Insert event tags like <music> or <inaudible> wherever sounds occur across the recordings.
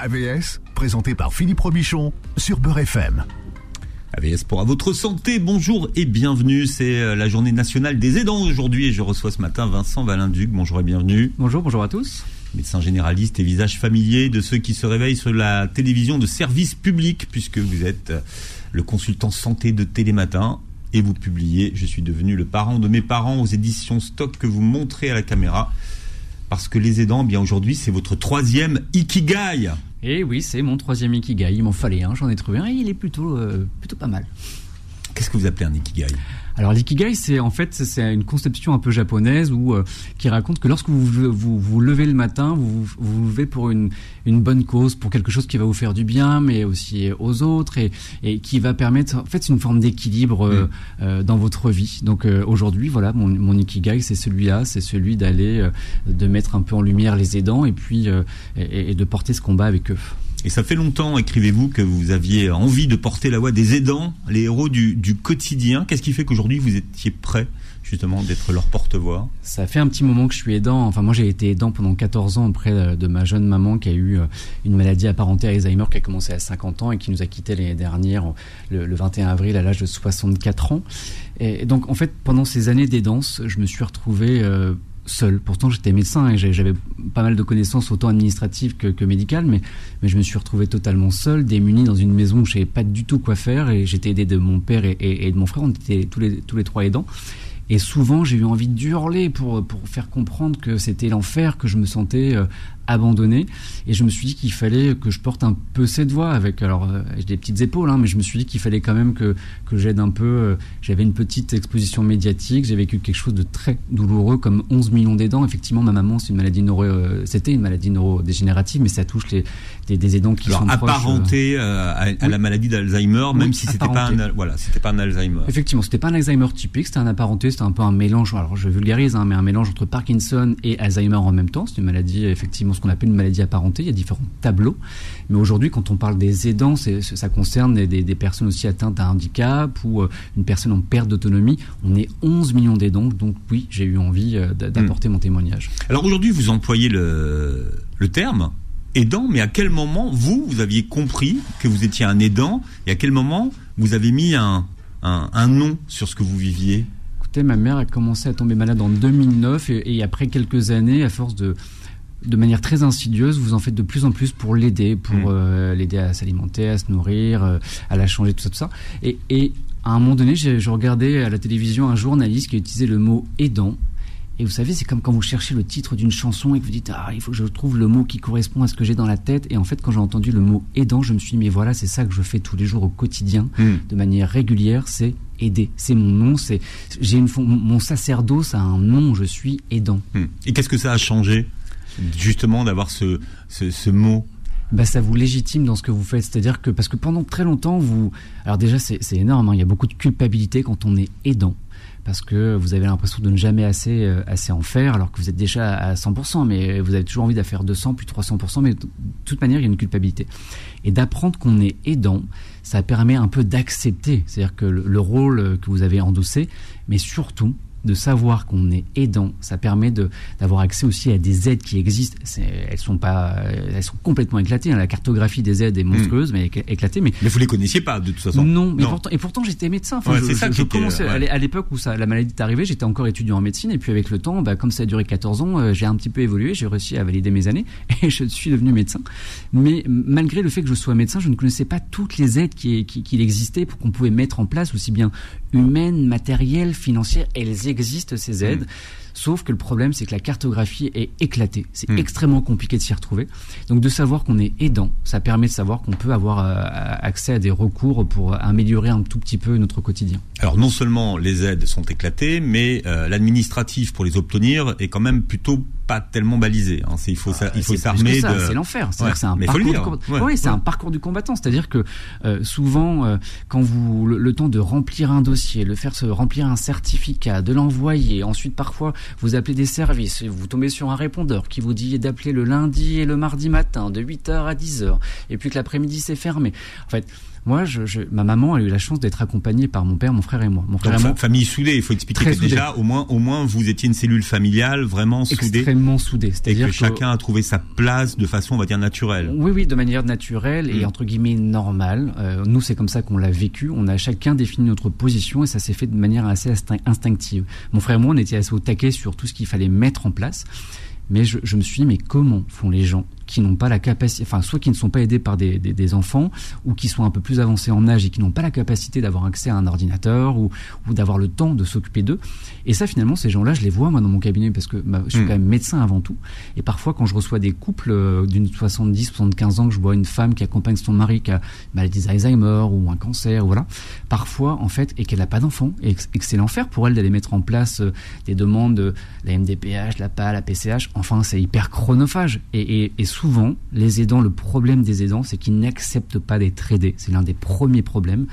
AVS, présenté par Philippe Robichon sur Beurre FM. AVS pour à votre santé, bonjour et bienvenue. C'est euh, la journée nationale des aidants aujourd'hui et je reçois ce matin Vincent Valinduc. Bonjour et bienvenue. Bonjour, bonjour à tous. Médecin généraliste et visage familier de ceux qui se réveillent sur la télévision de service public puisque vous êtes euh, le consultant santé de Télématin et vous publiez Je suis devenu le parent de mes parents aux éditions Stock que vous montrez à la caméra. Parce que les aidants, bien aujourd'hui, c'est votre troisième Ikigai. Et oui, c'est mon troisième Ikigai. Il m'en fallait un, j'en ai trouvé un et il est plutôt, euh, plutôt pas mal. Qu'est-ce que vous appelez un Ikigai? Alors l'ikigai, c'est en fait c'est une conception un peu japonaise où euh, qui raconte que lorsque vous vous, vous levez le matin, vous vous levez pour une, une bonne cause, pour quelque chose qui va vous faire du bien, mais aussi aux autres et, et qui va permettre en fait c'est une forme d'équilibre euh, mm. euh, dans votre vie. Donc aujourd'hui, voilà, mon, mon ikigai, c'est celui-là, c'est celui d'aller de mettre un peu en lumière les aidants et puis et, et de porter ce combat avec eux. Et ça fait longtemps, écrivez-vous, que vous aviez envie de porter la voix des aidants, les héros du, quotidien. Qu'est-ce qui fait qu'aujourd'hui vous étiez prêt justement d'être leur porte-voix? Ça fait un petit moment que je suis aidant. Enfin, moi j'ai été aidant pendant 14 ans auprès de ma jeune maman qui a eu euh, une maladie apparentée à Alzheimer qui a commencé à 50 ans et qui nous a quittés l'année dernière, le, le, 21 avril, à l'âge de 64 ans. Et donc en fait, pendant ces années d'aidance, je me suis retrouvé... Euh, seul. Pourtant, j'étais médecin et j'avais pas mal de connaissances autant administratives que, médicales, mais, je me suis retrouvé totalement seul, démuni dans une maison où je savais pas du tout quoi faire et j'étais aidé de mon père et, de mon frère. On était tous les, trois aidants. Et souvent, j'ai eu envie de hurler pour, pour faire comprendre que c'était l'enfer, que je me sentais euh, abandonné. Et je me suis dit qu'il fallait que je porte un peu cette voix avec, alors, euh, j'ai des petites épaules, hein, mais je me suis dit qu'il fallait quand même que, que j'aide un peu. Euh, J'avais une petite exposition médiatique, j'ai vécu quelque chose de très douloureux, comme 11 millions d'aidants. Effectivement, ma maman, c'est une maladie neuro, euh, c'était une maladie neurodégénérative, mais ça touche les, des, des aidants qui alors, sont apparentés proches, à, à oui. la maladie d'Alzheimer, Oui, même si c'était pas un, voilà, c'était pas un Alzheimer. Effectivement, c'était pas un Alzheimer typique, c'était un apparenté, c'était un peu un mélange. Alors, je vulgarise, hein, mais un mélange entre Parkinson et Alzheimer en même temps. C'est une maladie, effectivement, ce qu'on appelle une maladie apparentée il y a différents tableaux. Mais aujourd'hui, quand on parle des aidants, ça concerne des, des, personnes aussi atteintes d'un handicap ou euh, une personne en perte d'autonomie. On est 11 millions d'aidants, donc oui, j'ai eu envie euh, d'apporter mmh. mon témoignage. Alors aujourd'hui, vous employez le, le terme aidant, mais à quel moment vous, vous aviez compris que vous étiez un aidant et à quel moment vous avez mis un, un, un nom sur ce que vous viviez? Écoutez, ma mère a commencé à tomber malade en 2009 et, et après quelques années, à force de de manière très insidieuse, vous en faites de plus en plus pour l'aider, pour mmh. euh, l'aider à s'alimenter, à se nourrir, euh, à la changer, tout ça, tout ça. Et, et à un moment donné, je regardais à la télévision un journaliste qui utilisait le mot aidant. Et vous savez, c'est comme quand vous cherchez le titre d'une chanson et que vous dites ah il faut que je trouve le mot qui correspond à ce que j'ai dans la tête. Et en fait, quand j'ai entendu le mot aidant, je me suis dit mais voilà, c'est ça que je fais tous les jours au quotidien, mmh. de manière régulière, c'est aider. C'est mon nom, c'est j'ai une mon sacerdoce a un nom, je suis aidant. Mmh. Et qu'est-ce que ça a changé? Justement d'avoir ce, ce, mot bah, ça vous légitime dans ce que vous faites. C'est-à-dire que, parce que pendant très longtemps, vous. Alors, déjà, c'est énorme, hein, il y a beaucoup de culpabilité quand on est aidant. Parce que vous avez l'impression de ne jamais assez, euh, assez en faire, alors que vous êtes déjà à 100%, mais vous avez toujours envie de faire 200, puis 300%, mais de toute manière, il y a une culpabilité. Et d'apprendre qu'on est aidant, ça permet un peu d'accepter, c'est-à-dire que le rôle que vous avez endossé, mais surtout de savoir qu'on est aidant, ça permet d'avoir accès aussi à des aides qui existent. Elles sont pas, elles sont complètement éclatées. Hein. La cartographie des aides est monstrueuse, mmh. mais éclatée. Mais mais vous les connaissiez pas de toute façon. Non, mais non. Pourtant, et pourtant j'étais médecin. Enfin, ouais, je, ça je, je commençais ouais. à l'époque où ça, la maladie est arrivée, j'étais encore étudiant en médecine et puis avec le temps, bah, comme ça a duré 14 ans, euh, j'ai un petit peu évolué, j'ai réussi à valider mes années <laughs> et je suis devenu médecin. Mais malgré le fait que je sois médecin, je ne connaissais pas toutes les aides qui, qui, qui existaient pour qu'on pouvait mettre en place aussi bien humaines, matérielles, financières. Elles existent ces aides. Mmh. Sauf que le problème, c'est que la cartographie est éclatée. C'est mmh. extrêmement compliqué de s'y retrouver. Donc de savoir qu'on est aidant, ça permet de savoir qu'on peut avoir euh, accès à des recours pour améliorer un tout petit peu notre quotidien. Alors non seulement les aides sont éclatées, mais euh, l'administratif pour les obtenir est quand même plutôt pas tellement balisé. Hein. Il faut, ah, il faut s'armer. De... C'est l'enfer. C'est ouais, un parcours. Du... Ouais, oui, c'est ouais. un parcours du combattant. C'est-à-dire que euh, souvent, euh, quand vous le, le, temps de remplir un dossier, le faire se remplir un certificat, de l'envoyer, ensuite parfois Vous appelez des services, vous tombez sur un répondeur qui vous dit d'appeler le lundi et le mardi matin de 8h à 10h et puis que l'après-midi c'est fermé. En fait, moi, je, ma maman a eu la chance d'être accompagnée par mon père, mon frère et moi. Mon frère Donc, famille soudée. Il faut expliquer que déjà, au moins, au moins, vous étiez une cellule familiale vraiment soudée. Extrêmement soudée. C'est-à-dire que, chacun a trouvé sa place de façon, on va dire, naturelle. Oui, oui, de manière naturelle et mm. entre guillemets normale. Euh, nous, c'est comme ça qu'on l'a vécu. On a chacun défini notre position et ça s'est fait de manière assez instinctive. Mon frère et moi, on était assez au taquet sur tout ce qu'il fallait mettre en place. Mais je, je me suis dit, mais comment font les gens qui n'ont pas la capacité, enfin, soit qui ne sont pas aidés par des, des, enfants, ou qui sont un peu plus avancés en âge et qui n'ont pas la capacité d'avoir accès à un ordinateur ou, ou d'avoir le temps de s'occuper d'eux. Et ça, finalement, ces gens-là, je les vois, moi, dans mon cabinet, parce que je suis hmm. quand même médecin avant tout. Et parfois, quand je reçois des couples euh, d'une 70, 75 ans, que je vois une femme qui accompagne son mari qui a maladie d'Alzheimer ou un cancer, voilà. Parfois, en fait, et qu'elle n'a pas d'enfant, et que c'est l'enfer pour elle d'aller mettre en place euh, des demandes de la MDPH, la PA, la PCH. Enfin, c'est hyper chronophage. Et, et, et souvent, les aidants, le problème des aidants, c'est qu'ils n'acceptent pas d'être aidés. C'est l'un des premiers problèmes.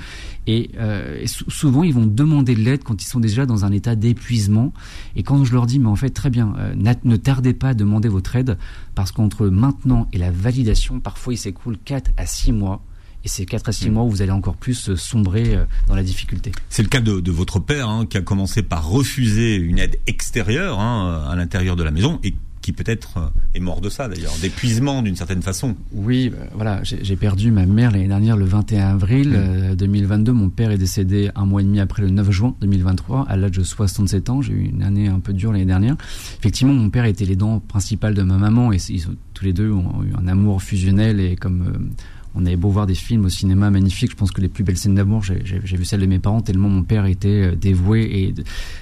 Et, euh, souvent, ils vont demander de l'aide quand ils sont déjà dans un état d'épuisement. Et quand je leur dis, mais en fait, très bien, euh, ne tardez pas à demander votre aide, parce qu'entre maintenant et la validation, parfois, il s'écoule 4 à 6 mois. Et c'est 4 à 6 mm. mois où vous allez encore plus euh, sombrer dans la difficulté. C'est le cas de, votre père, hein, qui a commencé par refuser une aide extérieure hein, à l'intérieur de la maison et qui peut-être euh, est mort de ça d'ailleurs, d'épuisement d'une certaine façon. Oui, euh, voilà, j'ai perdu ma mère l'année dernière le 21 avril 2022. Mm. Euh, Mon père est décédé un mois et demi après le 9 juin 2023 à l'âge de 67 ans. J'ai eu une année un peu dure l'année dernière. Effectivement, mon père était les dents principales de ma maman et ils, tous les deux ont eu un amour fusionnel et comme on avait beau voir des films au cinéma magnifiques, je pense que les plus belles scènes d'amour, j'ai vu celles de mes parents tellement mon père était dévoué et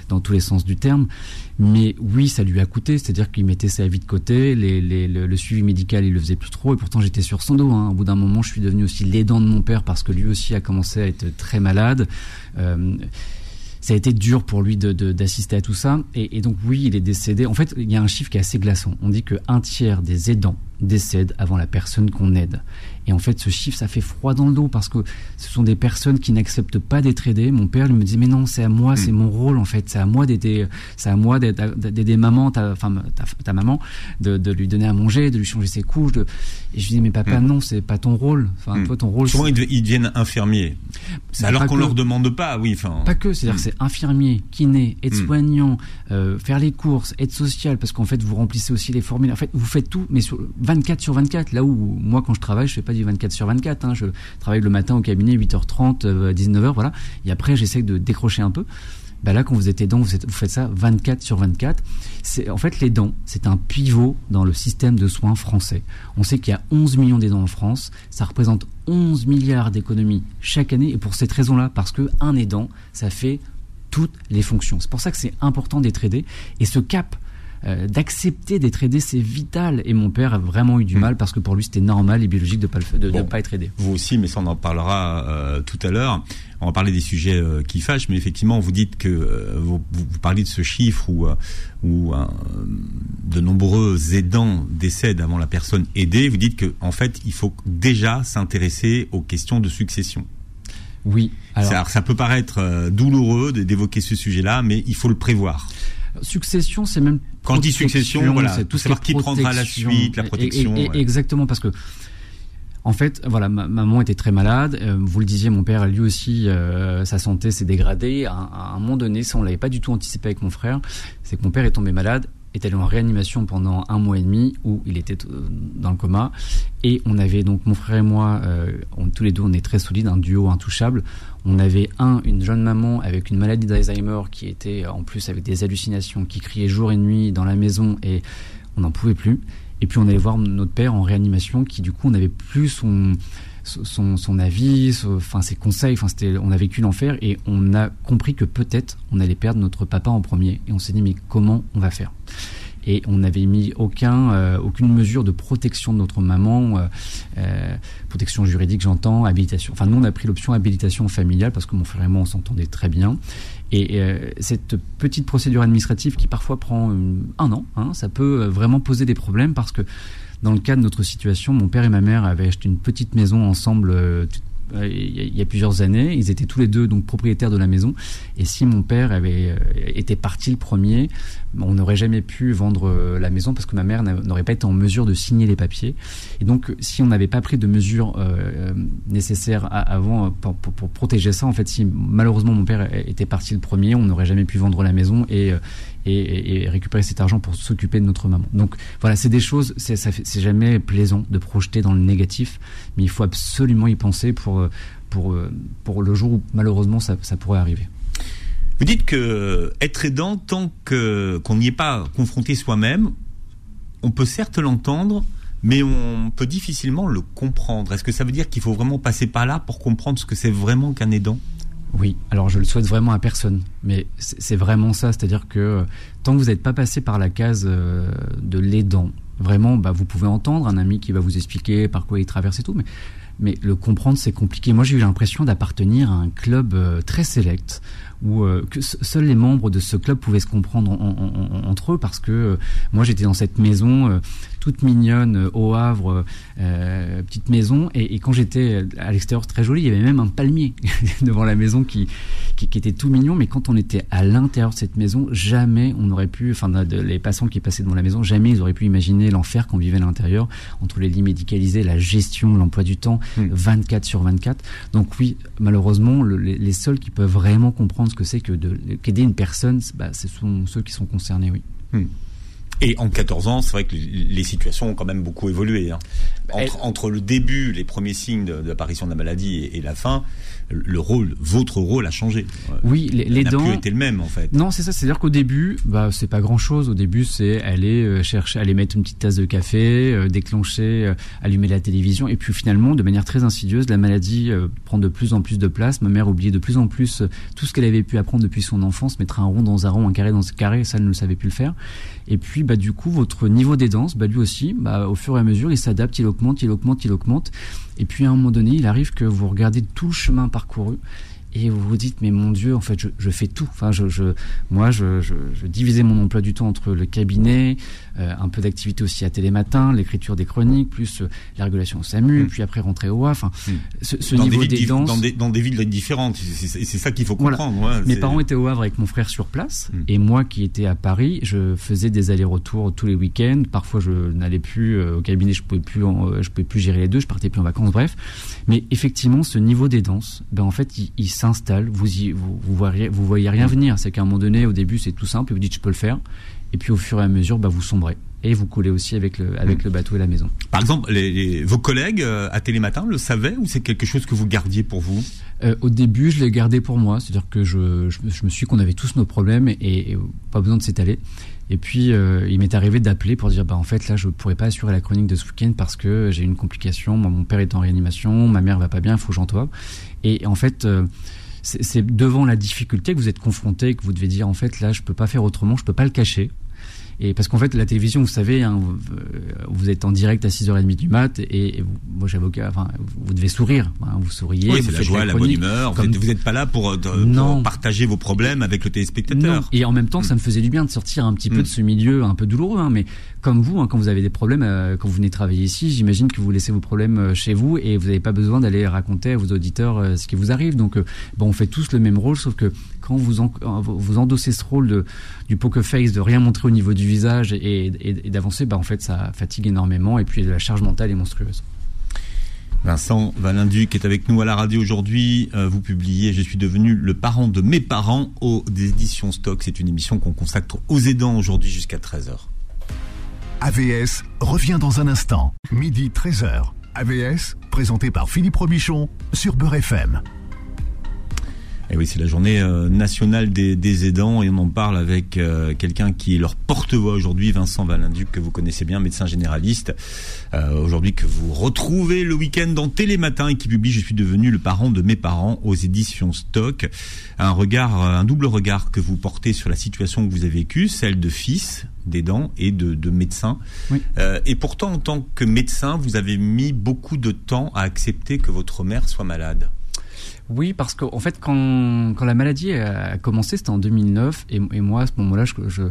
dans tous les sens du terme. Mais oui, ça lui a coûté, c'est-à-dire qu'il mettait sa vie de côté, le, suivi médical, il le faisait plus trop, et pourtant j'étais sur son dos. Hein. Au bout d'un moment, je suis devenu aussi l'aidant de mon père parce que lui aussi a commencé à être très malade. Euh, ça a été dur pour lui d'assister de, à tout ça. Et, et, donc oui, il est décédé. En fait, il y a un chiffre qui est assez glaçant. On dit qu'un tiers des aidants décèdent avant la personne qu'on aide. Et en fait, ce chiffre, ça fait froid dans le dos parce que ce sont des personnes qui n'acceptent pas d'être aidées. Mon père lui me dit mais non, c'est à moi, mm. c'est mon rôle en fait, c'est à moi d'aider, c'est à moi d'aider maman, ta, enfin ta, maman, de, de, lui donner à manger, de lui changer ses couches. De... Et je lui dis mais papa mm. non, c'est pas ton rôle. Enfin mm. toi ton rôle. Souvent ils, deviennent infirmiers. Bah, alors qu'on leur demande pas, oui. Enfin. Pas que, c'est-à-dire c'est infirmier, kiné, aide-soignant, euh, faire les courses, aide sociale, parce qu'en fait vous remplissez aussi les formulaires. En fait vous faites tout, mais sur 24 sur 24. Là où moi quand je travaille, je fais pas du 24 sur 24. Hein. Je travaille le matin au cabinet 8h30, 19h, euh, voilà. Et après, j'essaie de décrocher un peu. Ben là, quand vous êtes aidant, vous, faites ça 24 sur 24. C'est, en fait, les dents, c'est un pivot dans le système de soins français. On sait qu'il y a 11 millions d'aidants en France. Ça représente 11 milliards d'économies chaque année. Et pour cette raison-là, parce que un aidant, ça fait toutes les fonctions. C'est pour ça que c'est important d'être aidé. Et ce cap euh, d'accepter d'être aidé, c'est vital. Et mon père a vraiment eu du hmm. mal parce que pour lui, c'était normal et biologique de ne pas, pas être aidé. Vous aussi, mais ça, on en parlera euh, tout à l'heure. On va parler des sujets euh, qui fâchent, mais effectivement, vous dites que vous, vous, parlez de ce chiffre où, où de nombreux aidants décèdent avant la personne aidée. Vous dites que en fait, il faut déjà s'intéresser aux questions de succession. Oui. Alors, ça peut paraître douloureux d'évoquer ce sujet-là, mais il faut le prévoir. Succession, c'est même. Quand on dit succession, voilà, c'est tout savoir qui prendra la suite, la protection. Exactement, parce que. En fait, voilà, ma maman était très malade. Euh, vous le disiez, mon père, lui aussi, euh, sa santé s'est dégradée. À, un moment donné, ça, on l'avait pas du tout anticipé avec mon frère. C'est que mon père est tombé malade est allé en réanimation pendant un mois et demi où il était euh, dans le coma. Et on avait donc mon frère et moi, tous les deux, on est très solides, un duo intouchable. On avait un, une jeune maman avec une maladie d'Alzheimer qui était en plus avec des hallucinations, qui criait jour et nuit dans la maison et on n'en pouvait plus. Et puis on allait voir notre père en réanimation qui du coup on n'avait plus son, son, son avis, enfin ses conseils, enfin c'était, on a vécu l'enfer et on a compris que peut-être on allait perdre notre papa en premier et on s'est dit mais comment on va faire? Et on n'avait mis aucun, euh, aucune mesure de protection de notre maman, euh, euh, protection juridique j'entends, habilitation. Enfin nous on a pris l'option habilitation familiale parce que mon frère et moi on s'entendait très bien. Et cette petite procédure administrative qui parfois prend un an, hein, ça peut vraiment poser des problèmes parce que dans le cas de notre situation, mon père et ma mère avaient acheté une petite maison ensemble euh, il y a plusieurs années. Ils étaient tous les deux donc propriétaires de la maison. Et si mon père avait euh, été parti le premier, on n'aurait jamais pu vendre euh, la maison parce que ma mère n'aurait pas été en mesure de signer les papiers. Et donc, si on n'avait pas pris de mesures nécessaires avant pour, pour, protéger ça, en fait, si malheureusement mon père était parti le premier, on n'aurait jamais pu vendre la maison et, et, récupérer cet argent pour s'occuper de notre maman. Donc voilà, c'est des choses, c'est jamais plaisant de projeter dans le négatif, mais il faut absolument y penser pour, euh, pour, euh, pour le jour où malheureusement ça, ça pourrait arriver. Vous dites que être aidant, tant qu'on n'y est pas confronté soi-même, on peut certes l'entendre, mais on peut difficilement le comprendre. Est-ce que ça veut dire qu'il faut vraiment passer par là pour comprendre ce que c'est vraiment qu'un aidant? Oui, alors je le souhaite vraiment à personne, mais c'est vraiment ça, c'est-à-dire que euh, tant que vous n'êtes pas passé par la case euh, de l'aidant, vraiment, bah, vous pouvez entendre un ami qui va vous expliquer par quoi il traverse et tout, mais, le comprendre c'est compliqué. Moi j'ai eu l'impression d'appartenir à un club euh, très sélect où seuls les membres de ce club pouvaient se comprendre entre eux parce que moi j'étais dans cette maison toute mignonne euh, au Havre, euh, petite maison. Et, quand j'étais à l'extérieur, très jolie, il y avait même un palmier <laughs> devant la maison qui, qui, était tout mignon. Mais quand on était à l'intérieur de cette maison, jamais on n'aurait pu, enfin, les passants qui passaient devant la maison, jamais ils auraient pu imaginer l'enfer qu'on vivait à l'intérieur, entre les lits médicalisés, la gestion, l'emploi du temps, 24 hmm. sur 24. Donc oui, malheureusement, les, seuls qui peuvent vraiment comprendre ce que c'est que qu'aider une personne, bah, ce sont ceux qui sont concernés, oui. Hmm. Et en 14 ans, c'est vrai que les situations ont quand même beaucoup évolué. Hein. Entre, entre, le début, les premiers signes d'apparition de, la maladie et, la fin, le rôle, votre rôle a changé. Oui, les, les dents. n'a plus été le même en fait. Non, c'est ça. C'est-à-dire qu'au début, bah, c'est pas grand-chose. Au début, c'est aller euh, chercher, aller mettre une petite tasse de café, euh, déclencher, euh, allumer la télévision, et puis finalement, de manière très insidieuse, la maladie prend de plus en plus de place. Ma mère oubliait de plus en plus tout ce qu'elle avait pu apprendre depuis son enfance, mettre un rond dans un rond, un carré dans un carré, ça, elle ne savait plus le faire. Et puis, bah, du coup, votre niveau d'aidance, bah, lui aussi, bah, au fur et à mesure, il s'adapte, il augmente, il augmente, il augmente. Et puis, à un moment donné, il arrive que vous regardez tout le chemin parcouru et vous vous dites mais mon Dieu en fait je, je fais tout. Enfin je, je moi je, je, divisais mon emploi du temps entre le cabinet euh, un peu d'activité aussi à Télématin l'écriture des chroniques plus euh, la régulation au SAMU mm. puis après rentrer au WAF enfin mm. ce, ce niveau des, danses dans des, dans des villes différentes. C'est ça qu'il faut comprendre mes parents étaient au Havre avec mon frère sur place mm. et moi qui étais à Paris je faisais des allers-retours tous les week-ends. Parfois je n'allais plus euh, au cabinet je pouvais plus je pouvais plus gérer les deux je partais plus en vacances bref. Mais effectivement ce niveau des danses ben en fait il, il s'installe, vous, vous, vous, voyez, vous voyez rien venir. C'est qu'à un moment donné, au début, c'est tout simple, et vous dites je peux le faire. Et puis au fur et à mesure, bah, vous sombrez. Et vous coulez aussi avec le, avec le bateau et la maison. Par exemple, les, vos collègues euh, à Télématin le savaient ou c'est quelque chose que vous gardiez pour vous? Euh, Au début, je l'ai gardé pour moi. C'est-à-dire que je, je, me suis qu'on avait tous nos problèmes et, pas besoin de s'étaler. Et puis, euh, il m'est arrivé d'appeler pour dire, bah, en fait, là, je ne pourrais pas assurer la chronique de ce week-end parce que j'ai une complication. mon père est en réanimation, ma mère va pas bien, il faut que j'entoie. Et en fait, c'est devant la difficulté que vous êtes confronté, que vous devez dire en fait là je peux pas faire autrement, je peux pas le cacher. Et parce qu'en fait, la télévision, vous savez, hein, vous, êtes en direct à 6h30 du mat et, moi j'avoue enfin, vous devez sourire. Hein, vous souriez. Oui, c'est la joie, la, bonne humeur. Vous n'êtes pas là pour, euh, partager vos problèmes avec le téléspectateur. Et en même temps, ça me faisait du bien de sortir un petit peu de mm. ce milieu un peu douloureux. Hein, mais comme vous, hein, quand vous avez des problèmes, euh, quand vous venez travailler ici, j'imagine que vous laissez vos problèmes euh, chez vous et vous n'avez pas besoin d'aller raconter à vos auditeurs ce qui vous arrive. Donc, bon, on fait tous le même rôle, sauf que quand vous, vous endossez ce rôle de, du poker face, de rien montrer au niveau du visage et, d'avancer, bah en fait ça fatigue énormément et puis la charge mentale est monstrueuse. Vincent Valinduc est avec nous à la radio aujourd'hui. Euh, vous publiez Je suis devenu le parent de mes parents aux éditions Stock. C'est une émission qu'on consacre aux aidants aujourd'hui jusqu'à 13h. AVS revient dans un instant, midi 13h. AVS, présenté par Philippe Robichon sur Beurre FM. Et oui, c'est la journée euh, nationale des, aidants et on en parle avec euh, quelqu'un qui est leur porte-voix aujourd'hui, Vincent Valinduc, que vous connaissez bien, médecin généraliste, euh, aujourd'hui que vous retrouvez le week-end dans Télématin et qui publie Je suis devenu le parent de mes parents aux éditions Stock. Un regard, un double regard que vous portez sur la situation que vous avez vécue, celle de fils d'aidant et de, de médecin. et pourtant, en tant que médecin, vous avez mis beaucoup de temps à accepter que votre mère soit malade. Oui, parce qu'en fait, quand, quand la maladie a commencé, c'était en 2009, et, moi, à ce moment-là, je, je,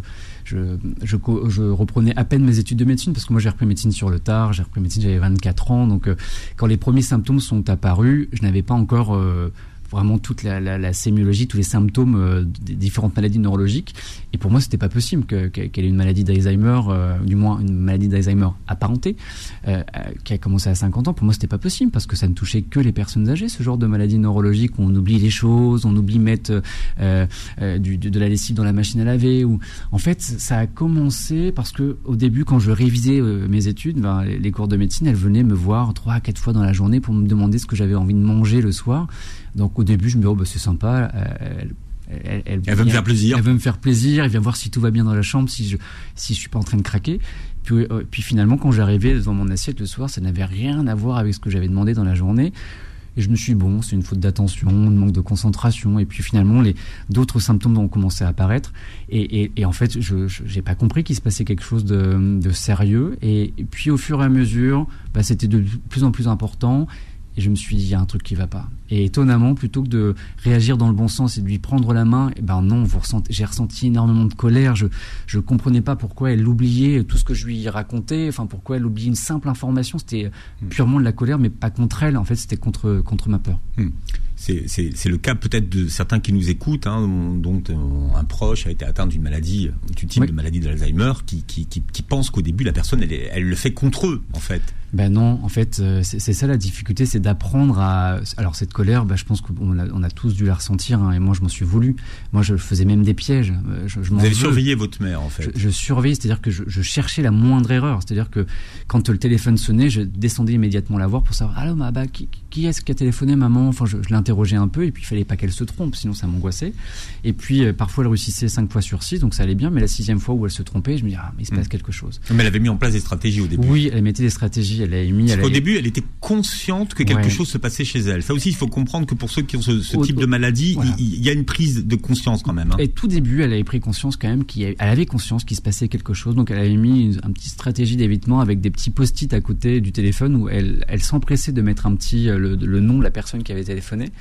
je, je, reprenais à peine mes études de médecine, parce que moi, j'ai repris médecine sur le tard, j'ai repris médecine, j'avais 24 ans, donc euh, quand les premiers symptômes sont apparus, je n'avais pas encore... Euh, vraiment toute la, sémiologie, tous les symptômes euh, des différentes maladies neurologiques. Et pour moi, c'était pas possible qu'elle ait une maladie d'Alzheimer, euh, du moins une maladie d'Alzheimer apparentée, euh, qui a commencé à 50 ans. Pour moi, c'était pas possible parce que ça ne touchait que les personnes âgées, ce genre de maladie neurologique où on oublie les choses, on oublie mettre de, la lessive dans la machine à laver. En fait, ça a commencé parce que au début, quand je révisais mes études, ben, les, les cours de médecine, elles venaient me voir trois à quatre fois dans la journée pour me demander ce que j'avais envie de manger le soir. Donc au début, je me dis, oh, bah, c'est sympa. Elle, elle, elle, elle, veut me faire plaisir. Elle veut me faire plaisir. Elle vient voir si tout va bien dans la chambre, si je si je suis pas en train de craquer. Puis, euh, puis finalement, quand j'arrivais devant mon assiette le soir, ça n'avait rien à voir avec ce que j'avais demandé dans la journée. Et je me suis dit, bon, c'est une faute d'attention, de manque de concentration. Et puis finalement, les d'autres symptômes ont commencé à apparaître. Et, et, et en fait, je n'ai pas compris qu'il se passait quelque chose de, de sérieux. Et, et, puis au fur et à mesure, bah, c'était de plus en plus important. Et je me suis dit, il y a un truc qui va pas. Et étonnamment, plutôt que de réagir dans le bon sens et de lui prendre la main, eh ben non, j'ai ressenti énormément de colère. Je je comprenais pas pourquoi elle oubliait tout ce que je lui racontais. Enfin, pourquoi elle oubliait une simple information. C'était purement de la colère, mais pas contre elle. En fait, c'était contre contre ma peur. Hmm. C'est le cas peut-être de certains qui nous écoutent, hein, dont un proche a été atteint d'une maladie, du type oui. de maladie d'Alzheimer, qui, qui, qui, qui pense qu'au début la personne elle, elle le fait contre eux en fait. Ben non, en fait, c'est ça la difficulté, c'est d'apprendre à. Alors cette colère, ben, je pense qu'on a, on a tous dû la ressentir, hein, et moi je m'en suis voulu. Moi je faisais même des pièges. Je, je Vous avez surveillé votre mère en fait. Je, je surveillais, c'est-à-dire que je, je, cherchais la moindre erreur. C'est-à-dire que quand le téléphone sonnait, je descendais immédiatement la voir pour savoir allô, bah, bah, qui, qui est-ce qui a téléphoné, maman? Enfin, je, l'interrogeais un peu, et puis il fallait pas qu'elle se trompe, sinon ça m'angoissait. Et puis euh, parfois elle réussissait cinq fois sur six, donc ça allait bien, mais la sixième fois où elle se trompait, je me disais ah mais il se passe mmh. quelque chose. Mais elle avait mis en place des stratégies au début. Oui, elle mettait des stratégies. Elle a mis. Elle au début elle était consciente que quelque ouais. chose se passait chez elle. Ça aussi, il faut comprendre que pour ceux qui ont ce, ce type de maladie, voilà. il, il, y a une prise de conscience quand même. Hein. Et tout début, elle avait pris conscience quand même qu'elle avait conscience qu'il se passait quelque chose. Donc, elle avait mis une, une petite stratégie d'évitement avec des petits post-it à côté du téléphone où elle, elle s'empressait de mettre un petit le, le nom de la personne qui avait téléphoné.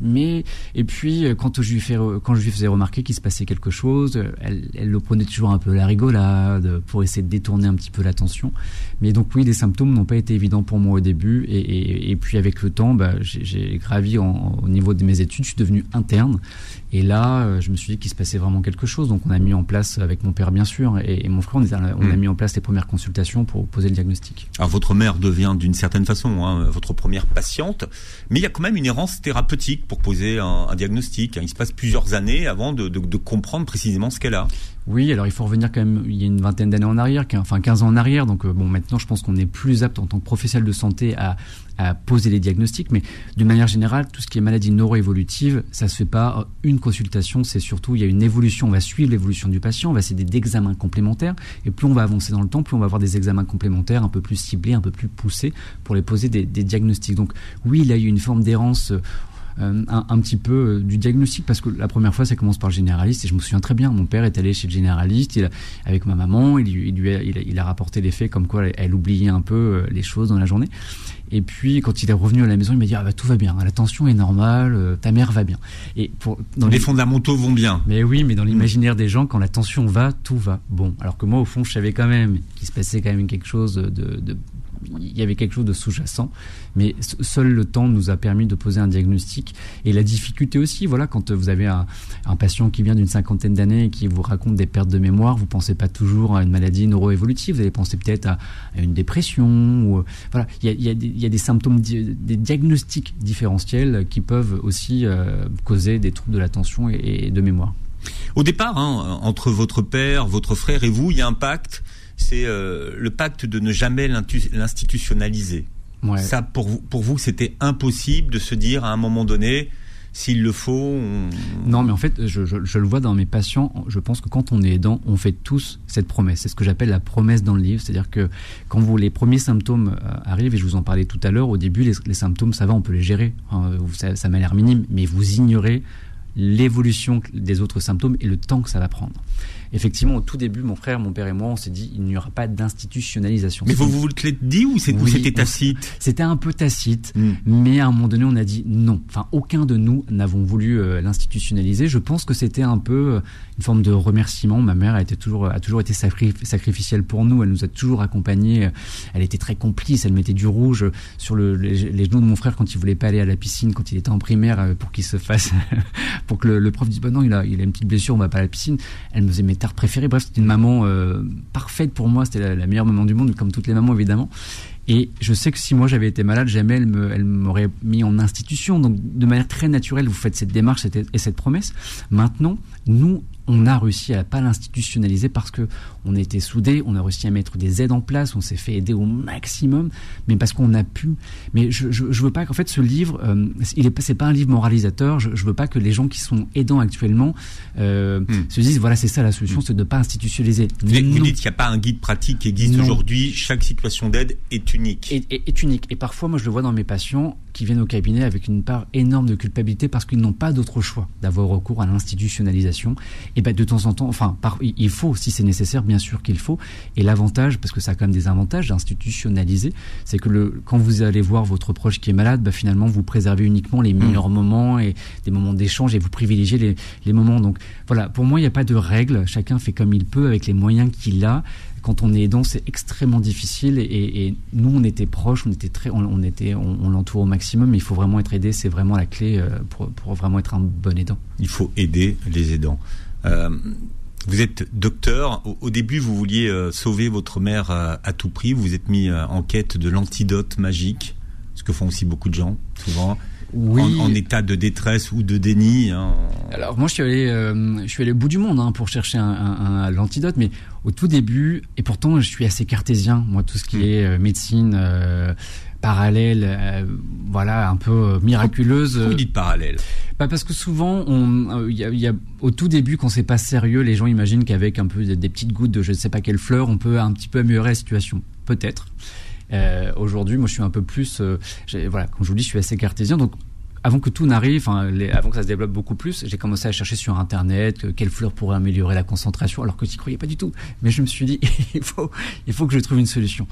Mais et puis quand je lui fais quand je lui faisais remarquer qu'il se passait quelque chose elle, elle le prenait toujours un peu à la rigolade pour essayer de détourner un petit peu l'attention. Mais donc oui les symptômes n'ont pas été évidents pour moi au début. Et, et, et puis avec le temps bah, j'ai gravi en, au niveau de mes études. Je suis devenu interne. Et là je me suis dit qu'il se passait vraiment quelque chose. Donc on a mis en place avec mon père bien sûr et, et mon frère on, est, on mmh. a mis en place les premières consultations pour poser le diagnostic. Alors votre mère devient d'une certaine façon hein, votre première patiente mais il y a quand même une errance thérapeutique pour poser un, diagnostic. Il se passe plusieurs années avant de, de, de comprendre précisément ce qu'elle a. Oui, alors il faut revenir quand même, il y a une vingtaine d'années en arrière, enfin 15 ans en arrière, donc euh, bon maintenant je pense qu'on est plus apte en tant que professionnel de santé à, à poser les diagnostics, mais d'une manière générale, tout ce qui est maladie neuroévolutive, ça se fait pas une consultation, c'est surtout il y a une évolution, on va suivre l'évolution du patient, on va essayer d'examens complémentaires, et plus on va avancer dans le temps, plus on va avoir des examens complémentaires un peu plus ciblés, un peu plus poussés pour les poser des, diagnostics. Donc oui, il a eu une forme d'errance euh, un, un, petit peu euh, du diagnostic parce que la première fois ça commence par le généraliste et je me souviens très bien mon père est allé chez le généraliste il a, avec ma maman il, lui a, il, a, il a rapporté les faits comme quoi elle, oubliait un peu euh, les choses dans la journée et puis quand il est revenu à la maison il m'a dit ah bah tout va bien la tension est normale euh, ta mère va bien. Et pour dans les, les fondamentaux vont bien. Mais oui mais dans l'imaginaire mmh. des gens quand la tension va tout va bon. Alors que moi au fond je savais quand même qu'il se passait quand même quelque chose de, de il y avait quelque chose de sous-jacent, mais seul le temps nous a permis de poser un diagnostic. Et la difficulté aussi, voilà, quand vous avez un, patient qui vient d'une cinquantaine d'années et qui vous raconte des pertes de mémoire, vous pensez pas toujours à une maladie neuroévolutive, vous allez penser peut-être à, une dépression. Ou, voilà, il y a, des, symptômes, des diagnostics différentiels qui peuvent aussi euh, causer des troubles de l'attention et, et de mémoire. Au départ, hein, entre votre père, votre frère et vous, il y a un pacte c'est euh, le pacte de ne jamais l'institutionnaliser. Ouais. Ça, pour vous, pour vous c'était impossible de se dire à un moment donné, s'il le faut. On... Non, mais en fait, je, je, je, le vois dans mes patients. Je pense que quand on est aidant, on fait tous cette promesse. C'est ce que j'appelle la promesse dans le livre. C'est-à-dire que quand vous les premiers symptômes euh, arrivent, et je vous en parlais tout à l'heure, au début, les, les, symptômes, ça va, on peut les gérer. Hein, ça, ça m'a l'air minime, mais vous ignorez l'évolution des autres symptômes et le temps que ça va prendre. Effectivement, au tout début, mon frère, mon père et moi, on s'est dit, il n'y aura pas d'institutionnalisation. Mais vous vous l'êtes dit ou c'était tacite C'était un peu tacite, hmm. mais à un moment donné, on a dit non. Enfin, aucun de nous n'avons voulu euh, l'institutionnaliser. Je pense que c'était un peu euh, une forme de remerciement. Ma mère a, été toujours, a toujours été sacrificielle pour nous. Elle nous a toujours accompagnés. Elle était très complice. Elle mettait du rouge sur le, les, genoux de mon frère quand il voulait pas aller à la piscine, quand il était en primaire, euh, pour qu'il se fasse, <laughs> pour que le, prof dise bah non, il a, il a une petite blessure, on va pas à la piscine. Elle me faisait mes tartes préférées. Bref, c'était une maman euh, parfaite pour moi. C'était la, meilleure maman du monde, comme toutes les mamans évidemment. Et je sais que si moi j'avais été malade, jamais elle, me, elle m'aurait mis en institution. Donc de manière très naturelle, vous faites cette démarche et cette promesse. Maintenant, nous, on a réussi à pas l'institutionnaliser parce que on était soudés, on a réussi à mettre des aides en place, on s'est fait aider au maximum, mais parce qu'on a pu. Mais je, je, veux pas qu'en fait ce livre, euh, il est c'est pas un livre moralisateur. Je, je, veux pas que les gens qui sont aidants actuellement euh, hmm. se disent voilà c'est ça la solution, hmm. c'est de pas institutionnaliser. Vous, vous dites qu'il n'y a pas un guide pratique qui existe aujourd'hui. Chaque situation d'aide est unique. Est, est unique. Et parfois moi je le vois dans mes patients qui viennent au cabinet avec une part énorme de culpabilité parce qu'ils n'ont pas d'autre choix d'avoir recours à l'institutionnalisation. Et ben de temps en temps, enfin, par, il faut, si c'est nécessaire, bien sûr qu'il faut. Et l'avantage, parce que ça a quand même des avantages d'institutionnaliser, c'est que le, quand vous allez voir votre proche qui est malade, ben finalement vous préservez uniquement les meilleurs mmh. moments et des moments d'échange et vous privilégiez les, les moments. Donc voilà, pour moi il n'y a pas de règle. Chacun fait comme il peut avec les moyens qu'il a quand on est aidant, c'est extrêmement difficile. Et, nous, on était proches, on était très, on, était, on, l'entoure au maximum. Mais il faut vraiment être aidé. C'est vraiment la clé euh, pour, vraiment être un bon aidant. Il faut aider les aidants. Euh, vous êtes docteur. Au, début, vous vouliez euh, sauver votre mère à, tout prix. Vous vous êtes mis en quête de l'antidote magique, ce que font aussi beaucoup de gens, souvent oui. en, état de détresse ou de déni. Hein. Alors moi je suis allé, euh, je suis allé au bout du monde hein, pour chercher un, un, l'antidote, mais au tout début, et pourtant je suis assez cartésien, moi tout ce qui hmm. est euh, médecine euh, parallèle, voilà un peu miraculeuse. Vous dites parallèle? Bah Parce que souvent, il y a, y a, au tout début, quand c'est pas sérieux, les gens imaginent qu'avec un peu des petites gouttes de je ne sais pas quelle fleur, on peut un petit peu améliorer la situation. Peut-être. Euh, Aujourd'hui, moi, je suis un peu plus, euh, voilà, comme je vous dis, je suis assez cartésien, donc avant que tout n'arrive, avant que ça se développe beaucoup plus, j'ai commencé à chercher sur Internet que, quelle fleur pourrait améliorer la concentration, alors que je n'y croyais pas du tout. Mais je me suis dit, <laughs> il faut, il faut que je trouve une solution.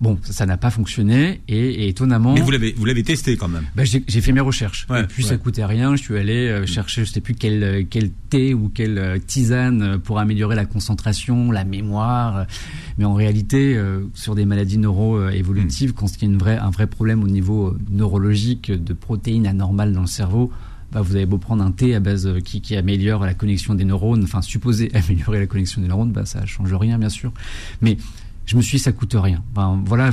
Bon, ça n'a pas fonctionné et, étonnamment. Mais vous l'avez vous l'avez testé quand même. Bah, j'ai fait mes recherches. et puis ça coûtait rien. Je suis allé euh, chercher, je sais plus quel quel thé ou quelle euh, tisane pour améliorer la concentration, la mémoire. Mais en réalité, euh, sur des maladies neuro-évolutives, quand il y a une vraie un vrai problème au niveau neurologique de protéines anormales dans le cerveau, bah, vous avez beau prendre un thé à base qui, qui améliore la connexion des neurones, enfin supposé <laughs> améliorer la connexion des neurones, bah ça change rien bien sûr. Mais je me suis dit, ça coûte rien. voilà,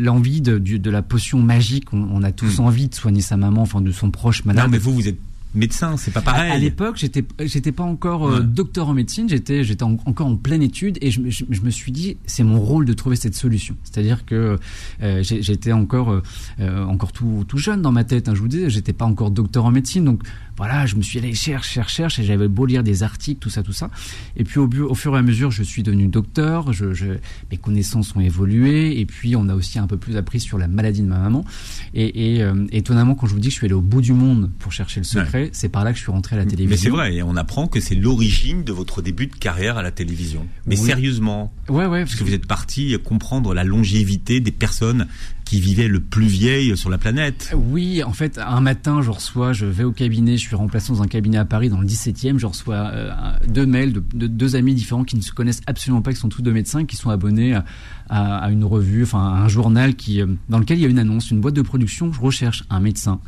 l'envie de, de, la potion magique, on, a tous hmm. envie de soigner sa maman, enfin de son proche malade. Non, mais vous, vous êtes médecin, c'est pas pareil. À, l'époque, j'étais j'étais pas encore euh, docteur en médecine, j'étais j'étais encore en pleine étude et je, je, me suis dit c'est mon rôle de trouver cette solution. C'est-à-dire que euh, j'étais encore euh, encore tout tout jeune dans ma tête. Hein, je vous disais, j'étais pas encore docteur en médecine, donc voilà, je me suis allé chercher, chercher, chercher, et j'avais beau lire des articles, tout ça, tout ça. Et puis au, au fur et à mesure, je suis devenu docteur, je, je, mes connaissances ont évolué, et puis on a aussi un peu plus appris sur la maladie de ma maman. Et, et euh, étonnamment, quand je vous dis que je suis allé au bout du monde pour chercher le secret, c'est par là que je suis rentré à la télévision. Mais c'est vrai, et on apprend que c'est l'origine de votre début de carrière à la télévision. Mais sérieusement, ouais, ouais, parce que vous êtes parti comprendre la longévité des personnes qui vivait le plus vieille sur la planète. Oui, en fait, un matin, je reçois, je vais au cabinet, je suis remplaçant dans un cabinet à Paris dans le 17e, je reçois euh, deux mails de, deux amis différents qui ne se connaissent absolument pas, qui sont tous deux médecins, qui sont abonnés à, à, une revue, enfin un journal qui, euh, dans lequel il y a une annonce, une boîte de production, je recherche un médecin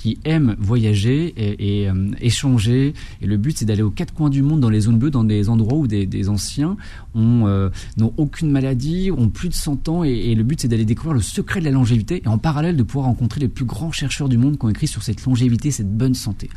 qui aiment voyager et, et euh, échanger. Et le but, c'est d'aller aux quatre coins du monde, dans les zones bleues, dans des endroits où des, des anciens euh, n'ont aucune maladie, ont plus de 100 ans. Et le but, c'est d'aller découvrir le secret de la longévité et en parallèle de pouvoir rencontrer les plus grands chercheurs du monde qui ont écrit sur cette longévité, cette bonne santé.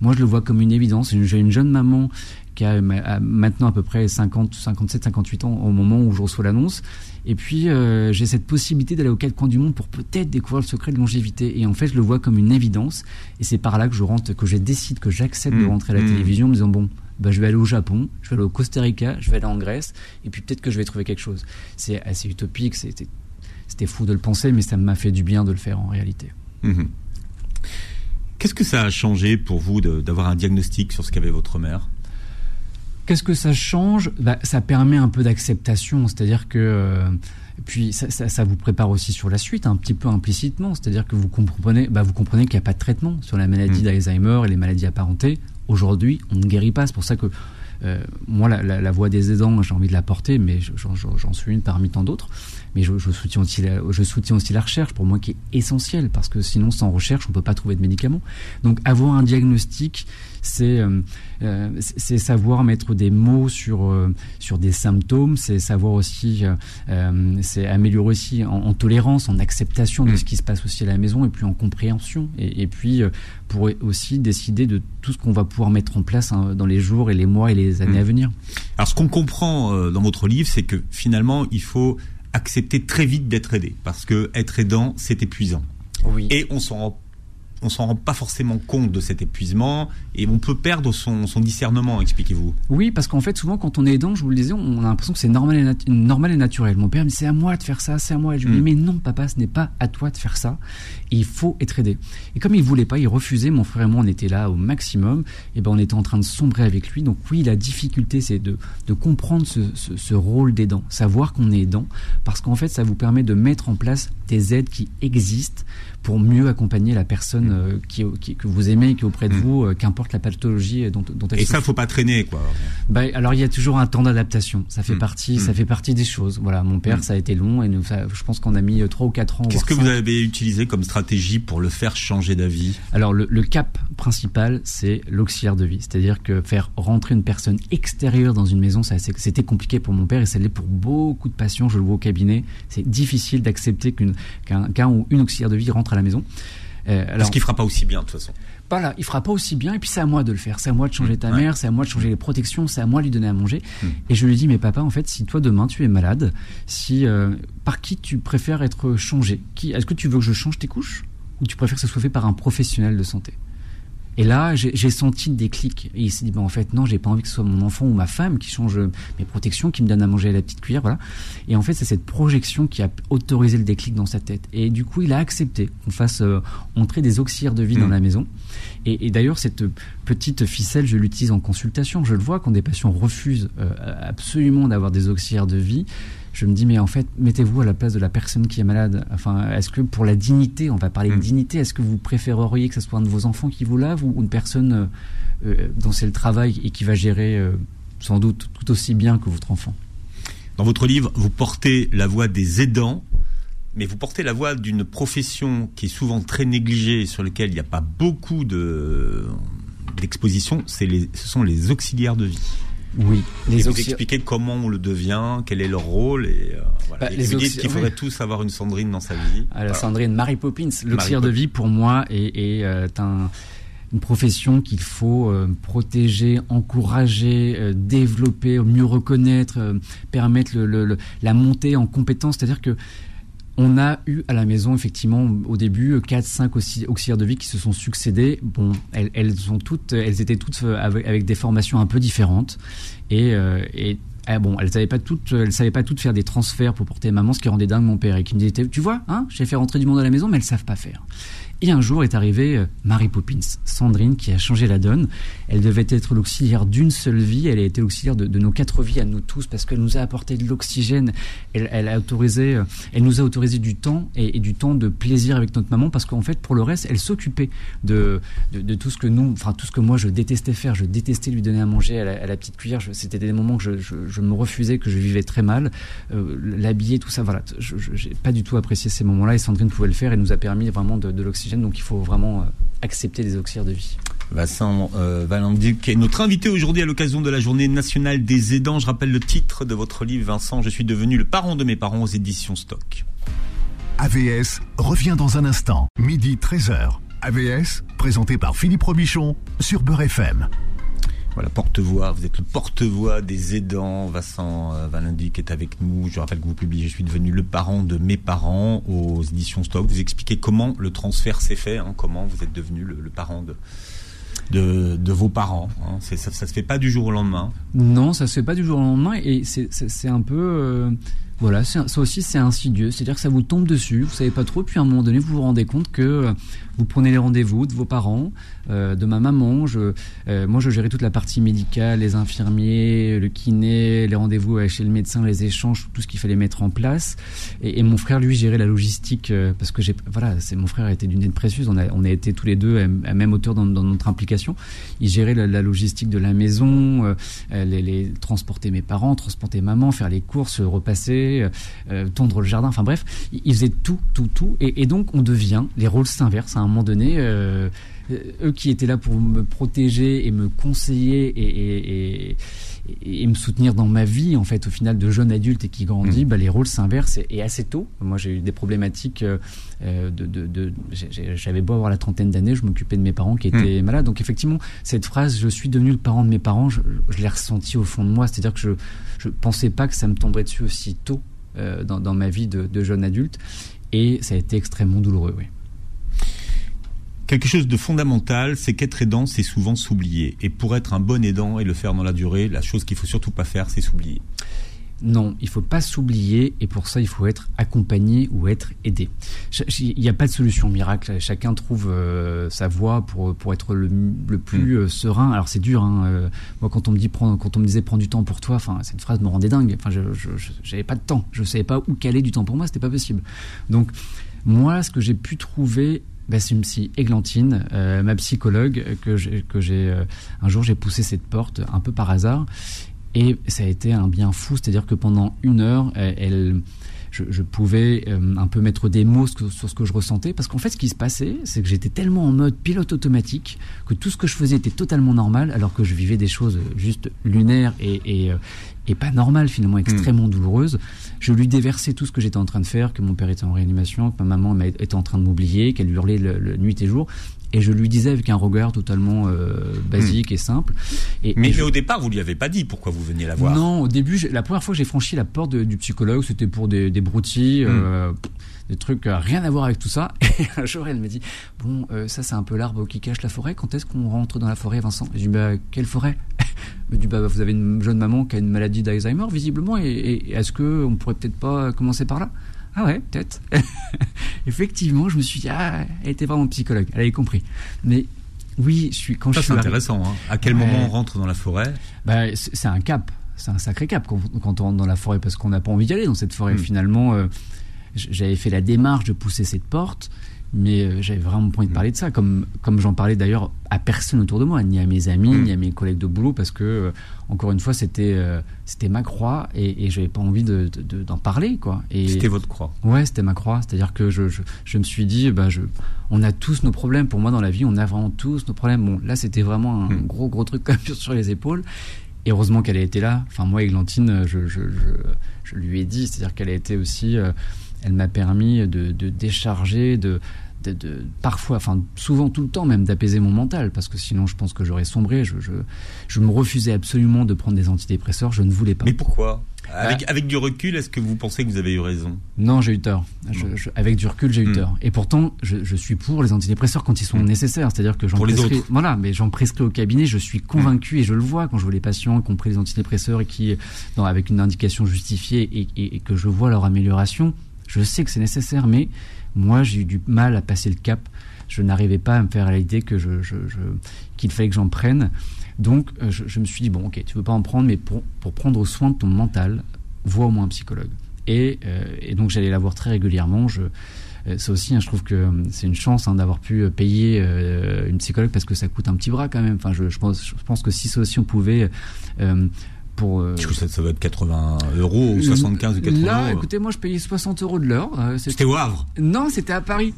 Moi, je le vois comme une évidence. J'ai une jeune maman qui a maintenant à peu près 50, 57, 58 ans au moment où je reçois l'annonce. Et puis, euh, j'ai cette possibilité d'aller aux quatre coins du monde pour peut-être découvrir le secret de longévité. Et en fait, je le vois comme une évidence. Et c'est par là que je rentre, que je décide, que j'accepte de mmh. rentrer à la mmh. télévision en me disant, bon, bah, je vais aller au Japon, je vais aller au Costa Rica, je vais aller en Grèce, et puis peut-être que je vais trouver quelque chose. C'est assez utopique, c'était, c'était fou de le penser, mais ça m'a fait du bien de le faire en réalité. Mmh. Qu'est-ce que ça a changé pour vous d'avoir un diagnostic sur ce qu'avait votre mère? Qu'est-ce que ça change? Bah, Ça permet un peu d'acceptation, c'est-à-dire que euh, puis ça, ça, ça, vous prépare aussi sur la suite, un petit peu implicitement, c'est-à-dire que vous comprenez, bah, vous comprenez qu'il n'y a pas de traitement sur la maladie mmh. d'Alzheimer et les maladies apparentées. Aujourd'hui, on ne guérit pas. C'est pour ça que euh, moi, la, la, la, voix des aidants, j'ai envie de la porter, mais j'en suis une parmi tant d'autres. Mais je, je, soutiens aussi la, je soutiens aussi la recherche, pour moi, qui est essentielle, parce que sinon, sans recherche, on ne peut pas trouver de médicaments. Donc, avoir un diagnostic, c'est euh, euh, c'est savoir mettre des mots sur euh, sur des symptômes, c'est savoir aussi, euh, c'est améliorer aussi en, en, tolérance, en acceptation de ce qui se passe aussi à la maison, et puis en compréhension, et, et puis pour aussi décider de tout ce qu'on va pouvoir mettre en place hein, dans les jours et les mois et les années mmh. à venir. Alors, ce qu'on comprend dans votre livre, c'est que finalement, il faut accepter très vite d'être aidé parce que être aidant c'est épuisant. Oui. Et on s'en rend on s'en rend pas forcément compte de cet épuisement et on peut perdre son, son discernement, expliquez-vous. Oui, parce qu'en fait, souvent, quand on est aidant, je vous le disais, on a l'impression que c'est normal et, nat normal et naturel. Mon père me dit, c'est à moi de faire ça, c'est à moi. Et je lui dis, mm. mais non, papa, ce n'est pas à toi de faire ça. Et il faut être aidé. Et comme il voulait pas, il refusait, mon frère et moi, on était là au maximum, et ben, on était en train de sombrer avec lui. Donc oui, la difficulté, c'est de, de comprendre ce, ce, ce rôle d'aidant, savoir qu'on est aidant, parce qu'en fait, ça vous permet de mettre en place des aides qui existent pour mieux accompagner la personne mm. euh, qui, qui, que vous aimez, qui est auprès de mmh. vous, euh, qu'importe la pathologie dont, dont elle Et souffre. ça, faut pas traîner, quoi. Bah, alors, il y a toujours un temps d'adaptation. Ça fait mmh. partie, ça fait partie des choses. Voilà, mon père, ça a été long et nous, ça, je pense qu'on a mis trois ou quatre ans. Qu'est-ce que vous avez utilisé comme stratégie pour le faire changer d'avis? Alors, le, le, cap principal, c'est l'auxiliaire de vie. C'est-à-dire que faire rentrer une personne extérieure dans une maison, c'était compliqué pour mon père et ça l'est pour beaucoup de patients. Je le vois au cabinet. C'est difficile d'accepter qu'un qu ou une auxiliaire de vie rentre à la maison. Euh, alors, Parce qu'il fera pas aussi bien de toute façon. Voilà, il fera pas aussi bien. Et puis c'est à moi de le faire. C'est à moi de changer ta ouais. mère. C'est à moi de changer les protections. C'est à moi de lui donner à manger. Mmh. Et je lui dis, mais papa, en fait, si toi demain tu es malade, si euh, par qui tu préfères être changé? Qui Est-ce que tu veux que je change tes couches? Ou tu préfères que ce soit fait par un professionnel de santé? Et là, j'ai senti des clics. Et il s'est dit, ben, en fait, non, j'ai pas envie que ce soit mon enfant ou ma femme qui change mes protections, qui me donne à manger à la petite cuillère, voilà. Et en fait, c'est cette projection qui a autorisé le déclic dans sa tête. Et du coup, il a accepté qu'on fasse euh, entrer des auxiliaires de vie mmh. dans la maison. Et, et d'ailleurs, cette petite ficelle, je l'utilise en consultation. Je le vois quand des patients refusent euh, absolument d'avoir des auxiliaires de vie je me dis mais en fait mettez-vous à la place de la personne qui est malade. Enfin est-ce que pour la dignité on va parler mmh. de dignité est-ce que vous préféreriez que ce soit un de vos enfants qui vous lave ou une personne euh, euh, dont c'est le travail et qui va gérer euh, sans doute tout aussi bien que votre enfant? Dans votre livre vous portez la voix des aidants mais vous portez la voix d'une profession qui est souvent très négligée et sur laquelle il n'y a pas beaucoup de d'exposition ce sont les auxiliaires de vie oui. Les et vous expliquez comment on le devient, quel est leur rôle et, euh, voilà. bah, et vous dites qu'il faudrait oui. tous avoir une Sandrine dans sa vie. Ah, la voilà. Sandrine, Mary Poppins, l'auxiliaire de vie pour moi est, est euh, un une profession qu'il faut euh, protéger, encourager, euh, développer, mieux reconnaître, euh, permettre le, le, le, la montée en compétences. C'est-à-dire que on a eu à la maison effectivement au début 4 5 auxiliaires de vie qui se sont succédés. Bon, elles, sont toutes elles étaient toutes avec, avec des formations un peu différentes et, euh, ah bon, elles savaient pas toutes, elles savaient pas toutes faire des transferts pour porter maman, ce qui rendait dingue mon père et qui me disait, tu vois, hein, j'ai fait rentrer du monde à la maison, mais elles savent pas faire. Et un jour est arrivée euh, Mary Poppins, Sandrine, qui a changé la donne. Elle devait être l'auxiliaire d'une seule vie. Elle a été l'auxiliaire de, nos quatre vies à nous tous parce qu'elle nous a apporté de l'oxygène. Elle, elle, euh, nous a autorisé du temps et, du temps de plaisir avec notre maman parce qu'en fait, pour le reste, elle s'occupait de, de, tout ce que nous, enfin tout ce que moi je détestais faire. Je détestais lui donner à manger à la, petite cuillère. C'était des moments que je, me refusais, que je vivais très mal. Euh, L'habiller, tout ça, voilà. Je n'ai pas du tout apprécié ces moments-là et Sandrine pouvait le faire et nous a permis vraiment de, de donc il faut vraiment euh, accepter les auxiliaires de vie. Vincent euh, est notre invité aujourd'hui à l'occasion de la journée nationale des aidants. Je rappelle le titre de votre livre, Vincent, Je suis devenu le parent de mes parents aux éditions Stock. AVS revient dans un instant, midi 13h. AVS, présenté par Philippe Robichon sur Beurre FM. Voilà, porte-voix, vous êtes le porte-voix des aidants. Vincent euh, Valendic est avec nous. Je rappelle que vous publiez Je suis devenu le parent de mes parents aux éditions Stock. Vous expliquez comment le transfert s'est fait, hein, comment vous êtes devenu le, parent de, de, vos parents. Hein. Ça, ça se fait pas du jour au lendemain. Non, ça se fait pas du jour au lendemain et c'est un peu. Euh Voilà, ça aussi c'est insidieux, c'est-à-dire que ça vous tombe dessus, vous savez pas trop, puis à un moment donné vous vous rendez compte que vous prenez les rendez-vous de vos parents, euh, de ma maman. Je, euh, moi, je gérais toute la partie médicale, les infirmiers, le kiné, les rendez-vous chez le médecin, les échanges, tout ce qu'il fallait mettre en place. Et, et, mon frère, lui, gérait la logistique euh, parce que j'ai, voilà, c'est mon frère était d'une aide précieuse. On a, on a été tous les deux à, même hauteur dans, dans, notre implication. Il gérait la, la logistique de la maison, euh, les, les, transporter mes parents, transporter maman, faire les courses, repasser, euh, tondre le jardin. Enfin bref, il faisait tout, tout, tout. Et, et donc on devient les rôles s'inversent. À un moment donné, euh, eux qui étaient là pour me protéger et me conseiller et, et, et, et, me soutenir dans ma vie, en fait, au final, de jeune adulte et qui grandit, mmh. bah, les rôles s'inversent et, assez tôt. Moi, j'ai eu des problématiques euh, de, de, de j'avais beau avoir la trentaine d'années, je m'occupais de mes parents qui étaient mmh. malades. Donc, effectivement, cette phrase, je suis devenu le parent de mes parents, je, je l'ai ressenti au fond de moi. C'est-à-dire que je, je pensais pas que ça me tomberait dessus aussi tôt euh, dans, dans, ma vie de, de jeune adulte. Et ça a été extrêmement douloureux, oui. Quelque chose de fondamental, c'est qu'être aidant, c'est souvent s'oublier. Et pour être un bon aidant et le faire dans la durée, la chose qu'il faut surtout pas faire, c'est s'oublier. Non, il faut pas s'oublier et pour ça il faut être accompagné ou être aidé. Il n'y a pas de solution miracle. Chacun trouve euh, sa voie pour pour être le, le plus euh, serein. Alors c'est dur. Hein, euh, moi quand on me dit prendre, quand on me disait prends du temps pour toi, enfin cette phrase me rendait dingue. Enfin je j'avais pas de temps. Je savais pas où caler du temps pour moi. C'était pas possible. Donc moi ce que j'ai pu trouver c'est une Églantine, euh, ma psychologue, que j'ai, que j'ai euh, un jour j'ai poussé cette porte un peu par hasard. Et ça a été un bien fou, c'est-à-dire que pendant une heure, elle, je, je pouvais euh, un peu mettre des mots sur, ce que je ressentais, parce qu'en fait, ce qui se passait, c'est que j'étais tellement en mode pilote automatique que tout ce que je faisais était totalement normal, alors que je vivais des choses juste lunaires et, et, et pas normales, finalement extrêmement mmh. douloureuses. Je lui déversais tout ce que j'étais en train de faire, que mon père était en réanimation, que ma maman était en train de m'oublier, qu'elle hurlait le, le, nuit et jour et je lui disais avec un regard totalement euh, basique mmh. et simple. Et, mais, et je... au départ, vous lui avez pas dit pourquoi vous veniez la voir Non, au début, la première fois que j'ai franchi la porte de, du psychologue, c'était pour des, des broutilles. Mmh. Euh, des trucs euh, rien à voir avec tout ça. <laughs> Et un jour, elle me dit Bon, euh, ça, c'est un peu l'arbre qui cache la forêt. Quand est-ce qu'on rentre dans la forêt, Vincent? Je dis Bah, quelle forêt? Elle me dit Bah, vous avez une jeune maman qui a une maladie d'Alzheimer, visiblement, et, et est-ce qu'on pourrait peut-être pas commencer par là? Ah ouais, peut-être. <laughs> Effectivement, je me suis dit, ah, elle était vraiment psychologue, elle avait compris. Mais oui, je suis quand Ça, je suis. C'est intéressant. Hein. À quel ouais. moment on rentre dans la forêt bah, C'est un cap. C'est un sacré cap quand, quand, on rentre dans la forêt parce qu'on n'a pas envie d'y aller dans cette forêt. Mmh. Finalement, euh, j'avais fait la démarche de pousser cette porte mais euh, j'avais vraiment pas envie de parler de ça, comme, comme j'en parlais d'ailleurs à personne autour de moi, ni à mes amis, mmh. ni à mes collègues de boulot, parce que, euh, encore une fois, c'était euh, c'était ma croix et, et j'avais pas envie d'en de, de, de, parler. quoi. C'était votre croix Ouais, c'était ma croix. C'est-à-dire que je, je, je, me suis dit, bah, je, on a tous nos problèmes. Pour moi, dans la vie, on a vraiment tous nos problèmes. Bon, là, c'était vraiment un mmh. gros, gros truc <laughs> comme sur les épaules. Et heureusement qu'elle a été là. Enfin, moi, Églantine, je, je, je, je lui ai dit, c'est-à-dire qu'elle a été aussi. Elle m'a permis de, de décharger, de, de, de, parfois, enfin souvent tout le temps même d'apaiser mon mental parce que sinon je pense que j'aurais sombré. Je, je, je, me refusais absolument de prendre des antidépresseurs, je ne voulais pas. Mais pourquoi? Avec, avec, du recul, est-ce que vous pensez que vous avez eu raison? Non, j'ai eu tort. Je, avec du recul, j'ai eu mmh. tort. Et pourtant, je, suis pour les antidépresseurs quand ils sont mmh. nécessaires. C'est-à-dire que j'en prescris. Voilà, mais j'en prescris au cabinet. Je suis convaincu mmh. et je le vois quand je vois les patients qui ont pris les antidépresseurs et qui, non, avec une indication justifiée et, et, et que je vois leur amélioration. Je sais que c'est nécessaire, mais moi j'ai eu du mal à passer le cap. Je n'arrivais pas à me faire à l'idée que qu'il fallait que j'en prenne. Donc euh, je, me suis dit bon ok tu veux pas en prendre mais pour, pour prendre soin de ton mental vois au moins un psychologue. Et, euh, donc j'allais la voir très régulièrement. Je euh, ça aussi, hein, je trouve que c'est une chance hein, d'avoir pu payer euh, une psychologue parce que ça coûte un petit bras quand même. Enfin, je, pense, que si ça aussi on pouvait euh, pour. Euh... Ça, ça va être 80 euros ou 75 ou 80 Là, euros. écoutez, moi, je payais 60 euros de l'heure. Euh, c'était au Havre Non, c'était à Paris.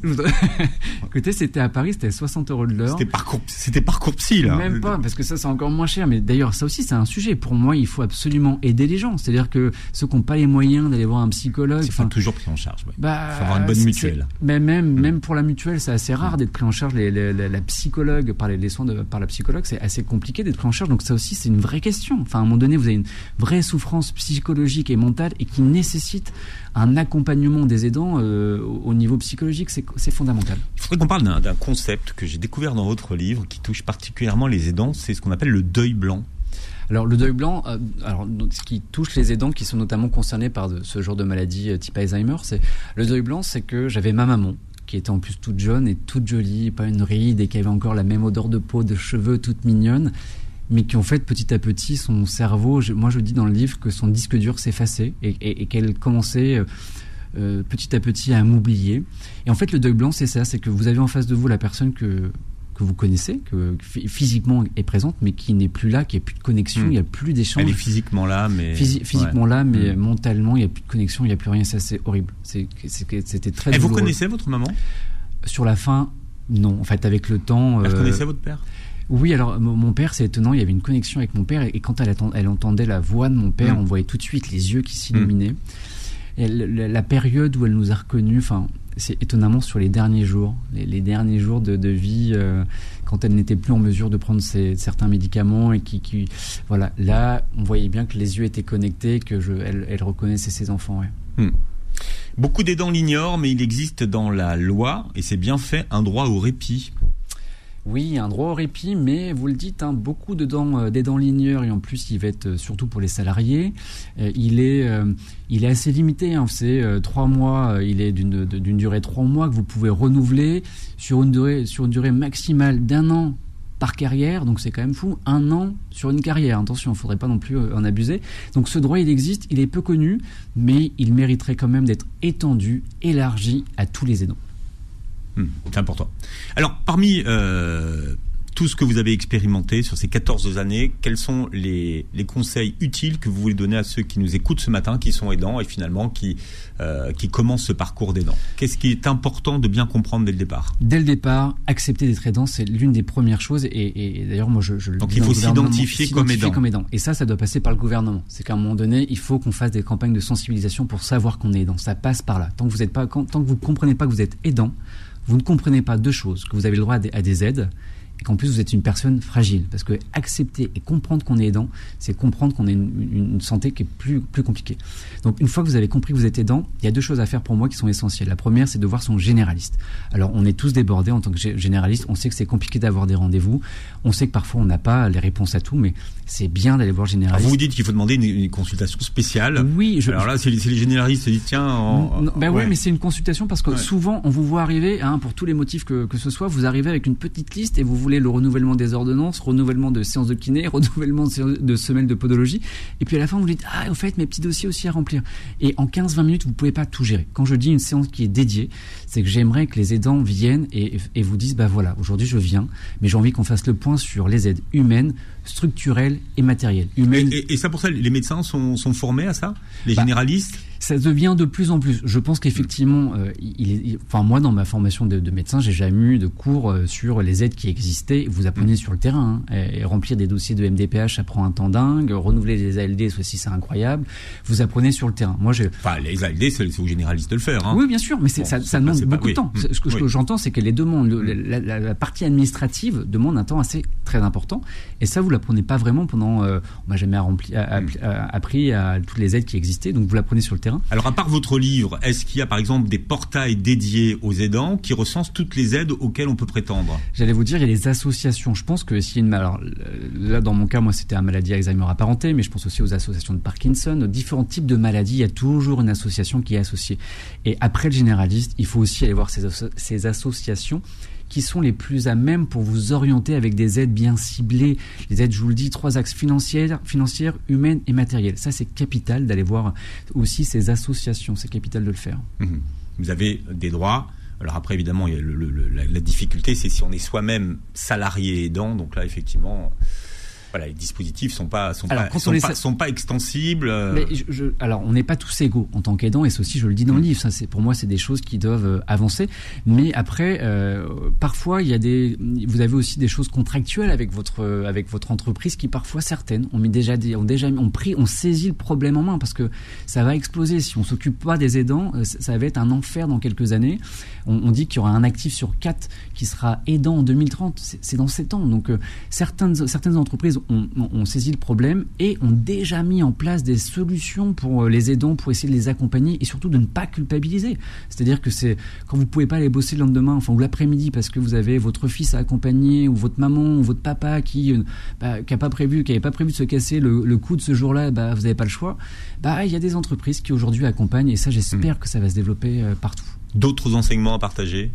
<laughs> écoutez, c'était à Paris, c'était 60 euros de l'heure. C'était parcours, c'était parcours psy, là. Même pas, parce que ça, c'est encore moins cher. Mais d'ailleurs, ça aussi, c'est un sujet. Pour moi, il faut absolument aider les gens. C'est-à-dire que ceux qui n'ont pas les moyens d'aller voir un psychologue. C'est enfin, toujours pris en charge. Ouais. Bah, faut avoir une bonne mutuelle. Mais même, mmh. même pour la mutuelle, c'est assez rare mmh. d'être pris en charge. Les, les, les, la psychologue, par les, les soins de, par la psychologue, c'est assez compliqué d'être pris en charge. Donc ça aussi, c'est une vraie question. Enfin, à un moment donné, vous avez une vraie souffrance psychologique et mentale et qui nécessite un accompagnement des aidants euh, au niveau psychologique, c'est fondamental. Il faudrait qu'on parle d'un concept que j'ai découvert dans votre livre qui touche particulièrement les aidants, c'est ce qu'on appelle le deuil blanc. Alors le deuil blanc, euh, alors ce qui touche les aidants qui sont notamment concernés par ce genre de maladie euh, type Alzheimer, c'est le deuil blanc, c'est que j'avais ma maman qui était en plus toute jeune et toute jolie, pas une ride et qui avait encore la même odeur de peau, de cheveux, toute mignonne, mais qui en fait petit à petit son cerveau, moi je dis dans le livre que son disque dur s'effaçait et, et, qu'elle commençait euh, petit à petit à m'oublier. Et en fait le deuil blanc c'est ça, c'est que vous avez en face de vous la personne que que vous connaissez, que physiquement est présente, mais qui n'est plus là, qui a plus de connexion, hmm. il n'y a plus d'échange. Elle est physiquement là, mais physiquement là, mais hmm. mentalement, il n'y a plus de connexion, il n'y a plus rien. Ça, c'est horrible. C'était très. Et vous connaissez votre maman? Sur la fin, non. En fait, avec le temps. Elle euh, connaissait votre père? Oui, alors mon père, c'est étonnant, il y avait une connexion avec mon père, et quand elle, elle entendait la voix de mon père, hmm. on voyait tout de suite les yeux qui s'illuminaient. Et la, période où elle nous a reconnus, enfin, c'est étonnamment sur les derniers jours, les, derniers jours de, vie, euh, quand elle n'était plus en mesure de prendre certains médicaments et qui, voilà, là, on voyait bien que les yeux étaient connectés, que je, elle, reconnaissait ses enfants. Hmm. Beaucoup d'aidants l'ignorent, mais il existe dans la loi, et c'est bien fait, un droit au répit. Oui, un droit au répit, mais vous le dites, hein, beaucoup de dents, euh, des dents ligneurs, et en plus il va être euh, surtout pour les salariés, euh, il, est, il est assez limité, hein, c'est trois mois, il est d'une durée trois mois que vous pouvez renouveler sur une durée, sur une durée maximale d'un an par carrière, donc c'est quand même fou, un an sur une carrière. Attention, il ne faudrait pas non plus en abuser. Donc ce droit, il existe, il est peu connu, mais il mériterait quand même d'être étendu, élargi à tous les aidants. Hmm, c'est important. Alors, parmi euh, tout ce que vous avez expérimenté sur ces 14 années, quels sont les, conseils utiles que vous voulez donner à ceux qui nous écoutent ce matin, qui sont aidants et finalement qui, euh, qui commencent ce parcours d'aidant Qu'est-ce qui est important de bien comprendre dès le départ? Dès le départ, accepter d'être aidant, c'est l'une des premières choses. Et, d'ailleurs, moi, je, je Donc, il faut s'identifier comme, comme aidant. Et ça, ça doit passer par le gouvernement. C'est qu'à un moment donné, il faut qu'on fasse des campagnes de sensibilisation pour savoir qu'on est aidant. Ça passe par là. Tant que vous êtes pas, tant que vous comprenez pas que vous êtes aidant, vous ne comprenez pas deux choses, que vous avez le droit à des aides qu'en plus vous êtes une personne fragile. Parce que accepter et comprendre qu'on est aidant, c'est comprendre qu'on a une, santé qui est plus, plus compliquée. Donc une fois que vous avez compris que vous êtes aidant, il y a deux choses à faire pour moi qui sont essentielles. La première, c'est de voir son généraliste. Alors on est tous débordés en tant que généraliste, on sait que c'est compliqué d'avoir des rendez-vous, on sait que parfois on n'a pas les réponses à tout, mais c'est bien d'aller voir le généraliste. Alors vous dites qu'il faut demander une, consultation spéciale. Oui. Je, Alors là, c'est les, généralistes se disent tiens. ben oui, mais c'est une consultation parce que souvent on vous voit arriver, hein, pour tous les motifs que, que ce soit, vous arrivez avec une petite liste et vous voulez le renouvellement des ordonnances, renouvellement de séances de kiné, <laughs> renouvellement de, semaines de podologie. Et puis à la fin, vous dites, ah, au fait, mes petits dossiers aussi à remplir. Et en 15-20 minutes, vous pouvez pas tout gérer. Quand je dis une séance qui est dédiée, c'est que j'aimerais que les aidants viennent et, et vous disent, bah voilà, aujourd'hui je viens, mais j'ai envie qu'on fasse le point sur les aides humaines, structurelles et matérielles. Humaines. Et, ça, pour ça, les médecins sont, sont formés à ça Les bah, généralistes ça devient de plus en plus. Je pense qu'effectivement, euh, il, enfin moi dans ma formation de, de médecin, j'ai jamais eu de cours euh, sur les aides qui existaient. Vous apprenez mm. sur le terrain. Hein, et, remplir des dossiers de MDPH, ça prend un temps dingue. Renouveler les ALD, ceci c'est incroyable. Vous apprenez sur le terrain. Moi, j'ai. Enfin, les ALD, c'est aux généralistes de le faire. Hein. Oui, bien sûr, mais ça, ça demande beaucoup de temps. Ce que, j'entends, c'est que les demandes, la, partie administrative demande un temps assez très important. Et ça, vous l'apprenez pas vraiment pendant. Euh, on m'a jamais rempli, mm. appris à toutes les aides qui existaient. Donc vous l'apprenez sur le terrain. Alors, à part votre livre, est-ce qu'il y a par exemple des portails dédiés aux aidants qui recensent toutes les aides auxquelles on peut prétendre? J'allais vous dire, il y a les associations. Je pense que si une. Alors, là, dans mon cas, moi, c'était un maladie Alzheimer apparentée, mais je pense aussi aux associations de Parkinson, aux différents types de maladies. Il y a toujours une association qui est associée. Et après le généraliste, il faut aussi aller voir ces, ces associations qui sont les plus à même pour vous orienter avec des aides bien ciblées. Les aides, je vous le dis, trois axes financières, financières humaines et matérielles. Ça, c'est capital d'aller voir aussi ces associations. C'est capital de le faire. Mhm. Vous avez des droits. Alors après, évidemment, la, la, difficulté, c'est si on est soi-même salarié aidant. Donc là, effectivement, voilà, les dispositifs sont pas sont pas, sont, pas, extensibles. Euh. Mais je, alors, on n'est pas tous égaux en tant qu'aidant, et aussi, je le dis dans le mm. livre. Ça, c'est pour moi, c'est des choses qui doivent euh, avancer. Mais après, euh, parfois, il y a des, vous avez aussi des choses contractuelles avec votre avec votre entreprise qui parfois certaines ont mis déjà des, ont déjà ont pris, ont saisi le problème en main parce que ça va exploser si on s'occupe pas des aidants. Ça va être un enfer dans quelques années. On, on dit qu'il y aura un actif sur quatre qui sera aidant en 2030. C'est dans sept ans. Donc certaines certaines entreprises ont, saisi le problème et ont déjà mis en place des solutions pour euh, les aidants, pour essayer de les accompagner et surtout de ne pas culpabiliser. C'est-à-dire que c'est quand vous pouvez pas aller bosser le lendemain, enfin ou l'après-midi parce que vous avez votre fils à accompagner ou votre maman ou votre papa qui euh, bah, qui a pas prévu, qui avait pas prévu de se casser le, le cou de ce jour-là, bah vous n'avez pas le choix. Bah il y a des entreprises qui aujourd'hui accompagnent et ça j'espère mmh. que ça va se développer euh, partout. D'autres enseignements à partager?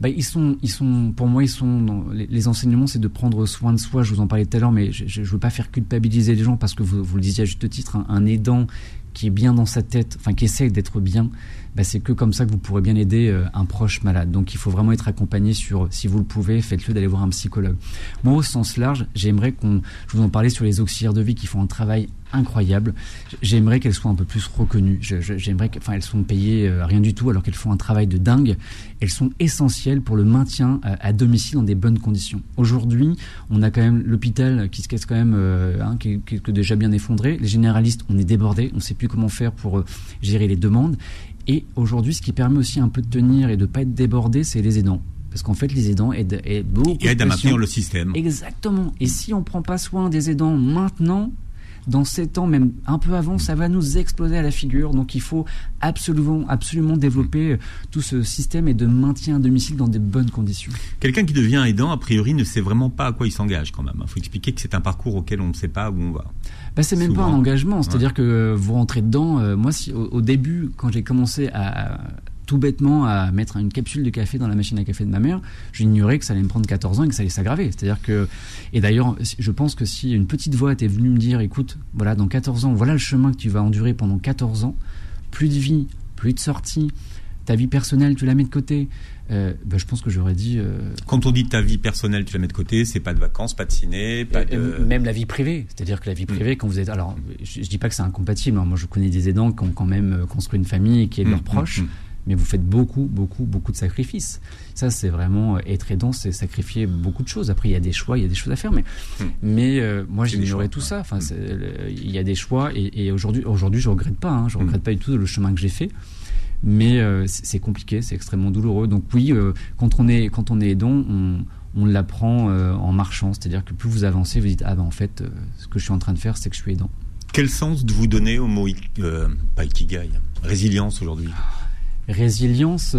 Bah, ils sont, ils sont, pour moi, ils sont dans, les, enseignements, c'est de prendre soin de soi. Je vous en parlais tout à l'heure, mais je ne veux pas faire culpabiliser les gens parce que vous, vous le disiez à juste titre, un aidant qui est bien dans sa tête, enfin qui essaie d'être bien, bah, c'est que comme ça que vous pourrez bien aider euh, un proche malade. Donc il faut vraiment être accompagné sur, si vous le pouvez, faites-le d'aller voir un psychologue. Moi, au sens large, j'aimerais qu'on, je vous en parlais sur les auxiliaires de vie qui font un travail incroyable. J'aimerais qu'elles soient un peu plus reconnues. J'aimerais, enfin, elles sont payées euh, rien du tout alors qu'elles font un travail de dingue. Elles sont essentielles pour le maintien euh, à domicile dans des bonnes conditions. Aujourd'hui, on a quand même l'hôpital qui se casse quand même, hein, qui, est déjà bien effondré. Les généralistes, on est débordés, on sait plus comment faire pour gérer les demandes. Et aujourd'hui, ce qui permet aussi un peu de tenir et de ne pas être débordé, c'est les aidants. Parce qu'en fait, les aidants aident, beaucoup. Ils aident à maintenir le système. Exactement. Et si on ne prend pas soin des aidants maintenant, dans 7 ans, même un peu avant, ça va nous exploser à la figure. Donc il faut absolument, absolument développer tout ce système et de maintien à domicile dans des bonnes conditions. Quelqu'un qui devient aidant, a priori, ne sait vraiment pas à quoi il s'engage quand même. Il faut expliquer que c'est un parcours auquel on ne sait pas où on va. Bah, c'est même pas un engagement, c'est-à-dire que vous rentrez dedans. Euh, moi, si, au, début, quand j'ai commencé à, tout bêtement à mettre une capsule de café dans la machine à café de ma mère, j'ignorais que ça allait me prendre 14 ans et que ça allait s'aggraver. C'est-à-dire que, et d'ailleurs, je pense que si une petite voix était venue me dire, écoute, voilà, dans 14 ans, voilà le chemin que tu vas endurer pendant 14 ans, plus de vie, plus de sorties, ta vie personnelle, tu la mets de côté. Euh, bah, je pense que j'aurais dit. Euh, Quand on dit ta vie personnelle, tu la mets de côté, c'est pas de vacances, pas de ciné, pas de. Même la vie privée, c'est-à-dire que la vie mm. privée, quand vous êtes. Alors, je, dis pas que c'est incompatible. Hein. Moi, je connais des aidants qui ont quand même euh, construit une famille et qui aident leurs mm, mm, proches. Mais vous faites beaucoup, beaucoup, beaucoup de sacrifices. Ça, c'est vraiment être aidant, c'est sacrifier beaucoup de choses. Après, il y a des choix, il y a des choses à faire. Mais, mais moi, j'ignorais tout ça. Enfin, il y a des choix. Et, et aujourd'hui, aujourd'hui, je regrette pas. Hein. Je regrette pas du tout le chemin que j'ai fait mais euh, c'est compliqué, c'est extrêmement douloureux. Donc oui, euh, quand on est quand on est aidant, on, on l'apprend euh, en marchant, c'est-à-dire que plus vous avancez, vous dites ah ben en fait, ce que je suis en train de faire, c'est que je suis aidant. Quel sens de vous donner au mot pas ikigai, résilience aujourd'hui Résilience.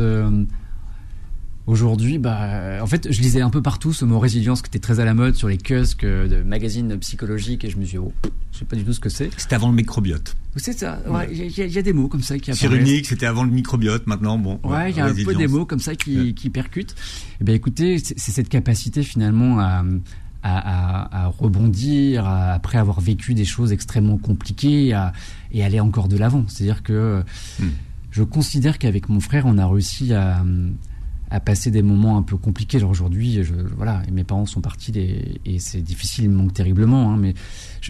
Aujourd'hui, bah, en fait, je lisais un peu partout ce mot résilience qui était très à la mode sur les kiosques de magazines psychologiques et je me suis dit, oh, je sais pas du tout ce que c'est. C'était avant le microbiote. C'est ça, il y, a des mots comme ça qui apparaissent. Cyrulnik, c'était avant le microbiote, maintenant, bon. Ouais, il y a un peu des mots comme ça qui, qui percutent. Eh bien, écoutez, c'est cette capacité finalement à, à, à, rebondir après avoir vécu des choses extrêmement compliquées à, et aller encore de l'avant. C'est-à-dire que hmm. Je considère qu'avec mon frère, on a réussi à, passer des moments un peu compliqués. Alors aujourd'hui, voilà, mes parents sont partis et c'est difficile, il me manque terriblement. Hein, mais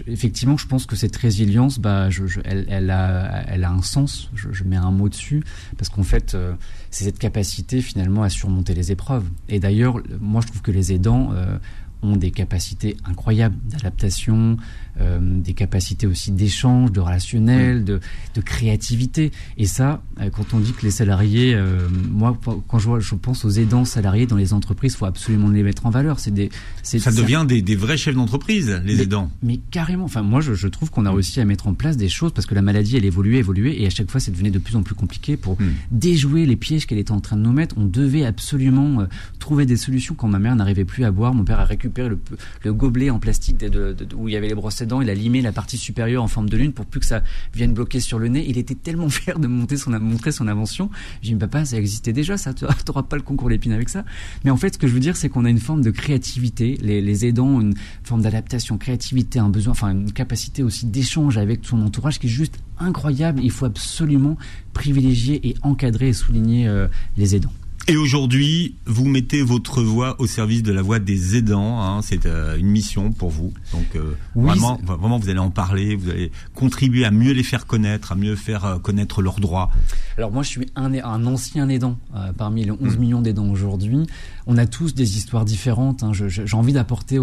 effectivement, je pense que cette résilience, bah, elle a un sens. Je, mets un mot dessus parce qu'en fait, euh, c'est cette capacité finalement à surmonter les épreuves. Et d'ailleurs, moi, je trouve que les aidants euh, ont des capacités incroyables d'adaptation, euh, des capacités aussi d'échange, de relationnel, mm. de, de, créativité. Et ça, euh, quand on dit que les salariés, euh, moi, quand je, vois, je pense aux aidants salariés dans les entreprises, faut absolument les mettre en valeur. C'est des, ça devient des, des, vrais chefs d'entreprise, les aidants. Mais carrément. Enfin, moi, je, je trouve qu'on a mm. réussi à mettre en place des choses parce que la maladie, elle évoluait, évoluait, et à chaque fois, ça devenait de plus en plus compliqué pour mm. déjouer les pièges qu'elle était en train de nous mettre. On devait absolument trouver des solutions. Quand ma mère n'arrivait plus à boire, mon père a récupéré le, le gobelet en plastique de, où il y avait les brosses il a limé la partie supérieure en forme de lune pour plus que ça vienne bloquer sur le nez. Il était tellement <laughs> fier de monter son, montrer son invention. J'ai dit, papa, ça existait déjà, ça, tu <laughs> n'auras pas le concours l'épine avec ça. Mais en fait, ce que je veux dire, c'est qu'on a une forme de créativité. Les, les aidants, une forme d'adaptation, créativité, un besoin, enfin, une capacité aussi d'échange avec son entourage qui est juste incroyable. Il faut absolument privilégier et encadrer et souligner euh, les aidants. Et aujourd'hui, vous mettez votre voix au service de la voix des aidants. Hein, c'est euh, une mission pour vous. Donc euh, vraiment, vraiment, vous allez en parler. Vous allez contribuer à mieux les faire connaître, à mieux faire euh, connaître leurs droits. Alors moi, je suis un, un ancien aidant parmi les 11 mmh. millions d'aidants aujourd'hui. On a tous des histoires différentes. Hein. J'ai envie d'apporter,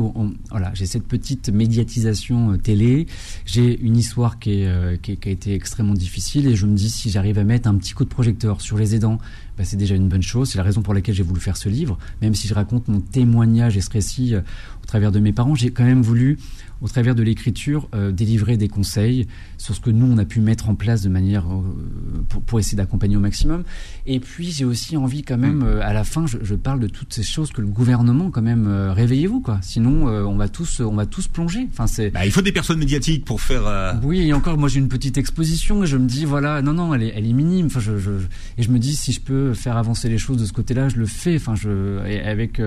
voilà, j'ai cette petite médiatisation télé. J'ai une histoire qui, est, qui, qui a été extrêmement difficile et je me dis si j'arrive à mettre un petit coup de projecteur sur les aidants bah, c'est déjà une bonne chose. C'est la raison pour laquelle j'ai voulu faire ce livre, même si je raconte mon témoignage et ce récit travers de mes parents, j'ai quand même voulu au travers de l'écriture, euh, délivrer des conseils sur ce que nous, on a pu mettre en place de manière euh, pour, pour, essayer d'accompagner au maximum. Et puis, j'ai aussi envie quand même, mm. euh, à la fin, je, je, parle de toutes ces choses que le gouvernement, quand même, euh, réveillez-vous, quoi. Sinon, on va tous, on va tous plonger. Enfin, c'est. Bah, il faut des personnes médiatiques pour faire. Oui, et encore, moi, j'ai une petite exposition et je me dis, voilà, non, non, elle est, elle est minime. Enfin, je, je, et je me dis, si je peux faire avancer les choses de ce côté-là, je le fais. Enfin, je, et avec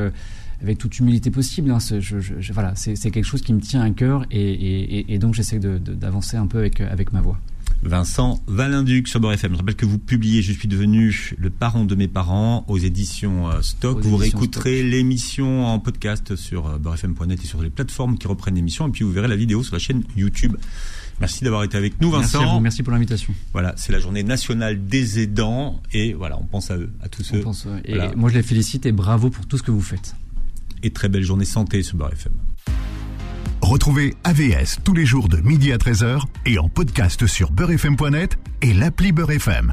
avec toute humilité possible. Hein, je, je, voilà, c'est quelque chose qui me tient à cœur et, et, et donc j'essaie d'avancer un peu avec, avec ma voix. Vincent Valinduc sur Beurre FM. Je rappelle que vous publiez Je suis devenu le parent de mes parents aux éditions euh, Stock. Aux vous réécouterez l'émission en podcast sur beurrefm.net et sur les plateformes qui reprennent l'émission. Et puis vous verrez la vidéo sur la chaîne YouTube. Merci d'avoir été avec nous, Vincent. Merci, à vous, merci pour l'invitation. Voilà, c'est la journée nationale des aidants et voilà, on pense à eux, à tous on eux. Pense, et moi, je les félicite et bravo pour tout ce que vous faites et très belle journée santé sur Beurre FM. Retrouvez AVS tous les jours de midi à 13h et en podcast sur beurrefm.net et l'appli Beurre FM.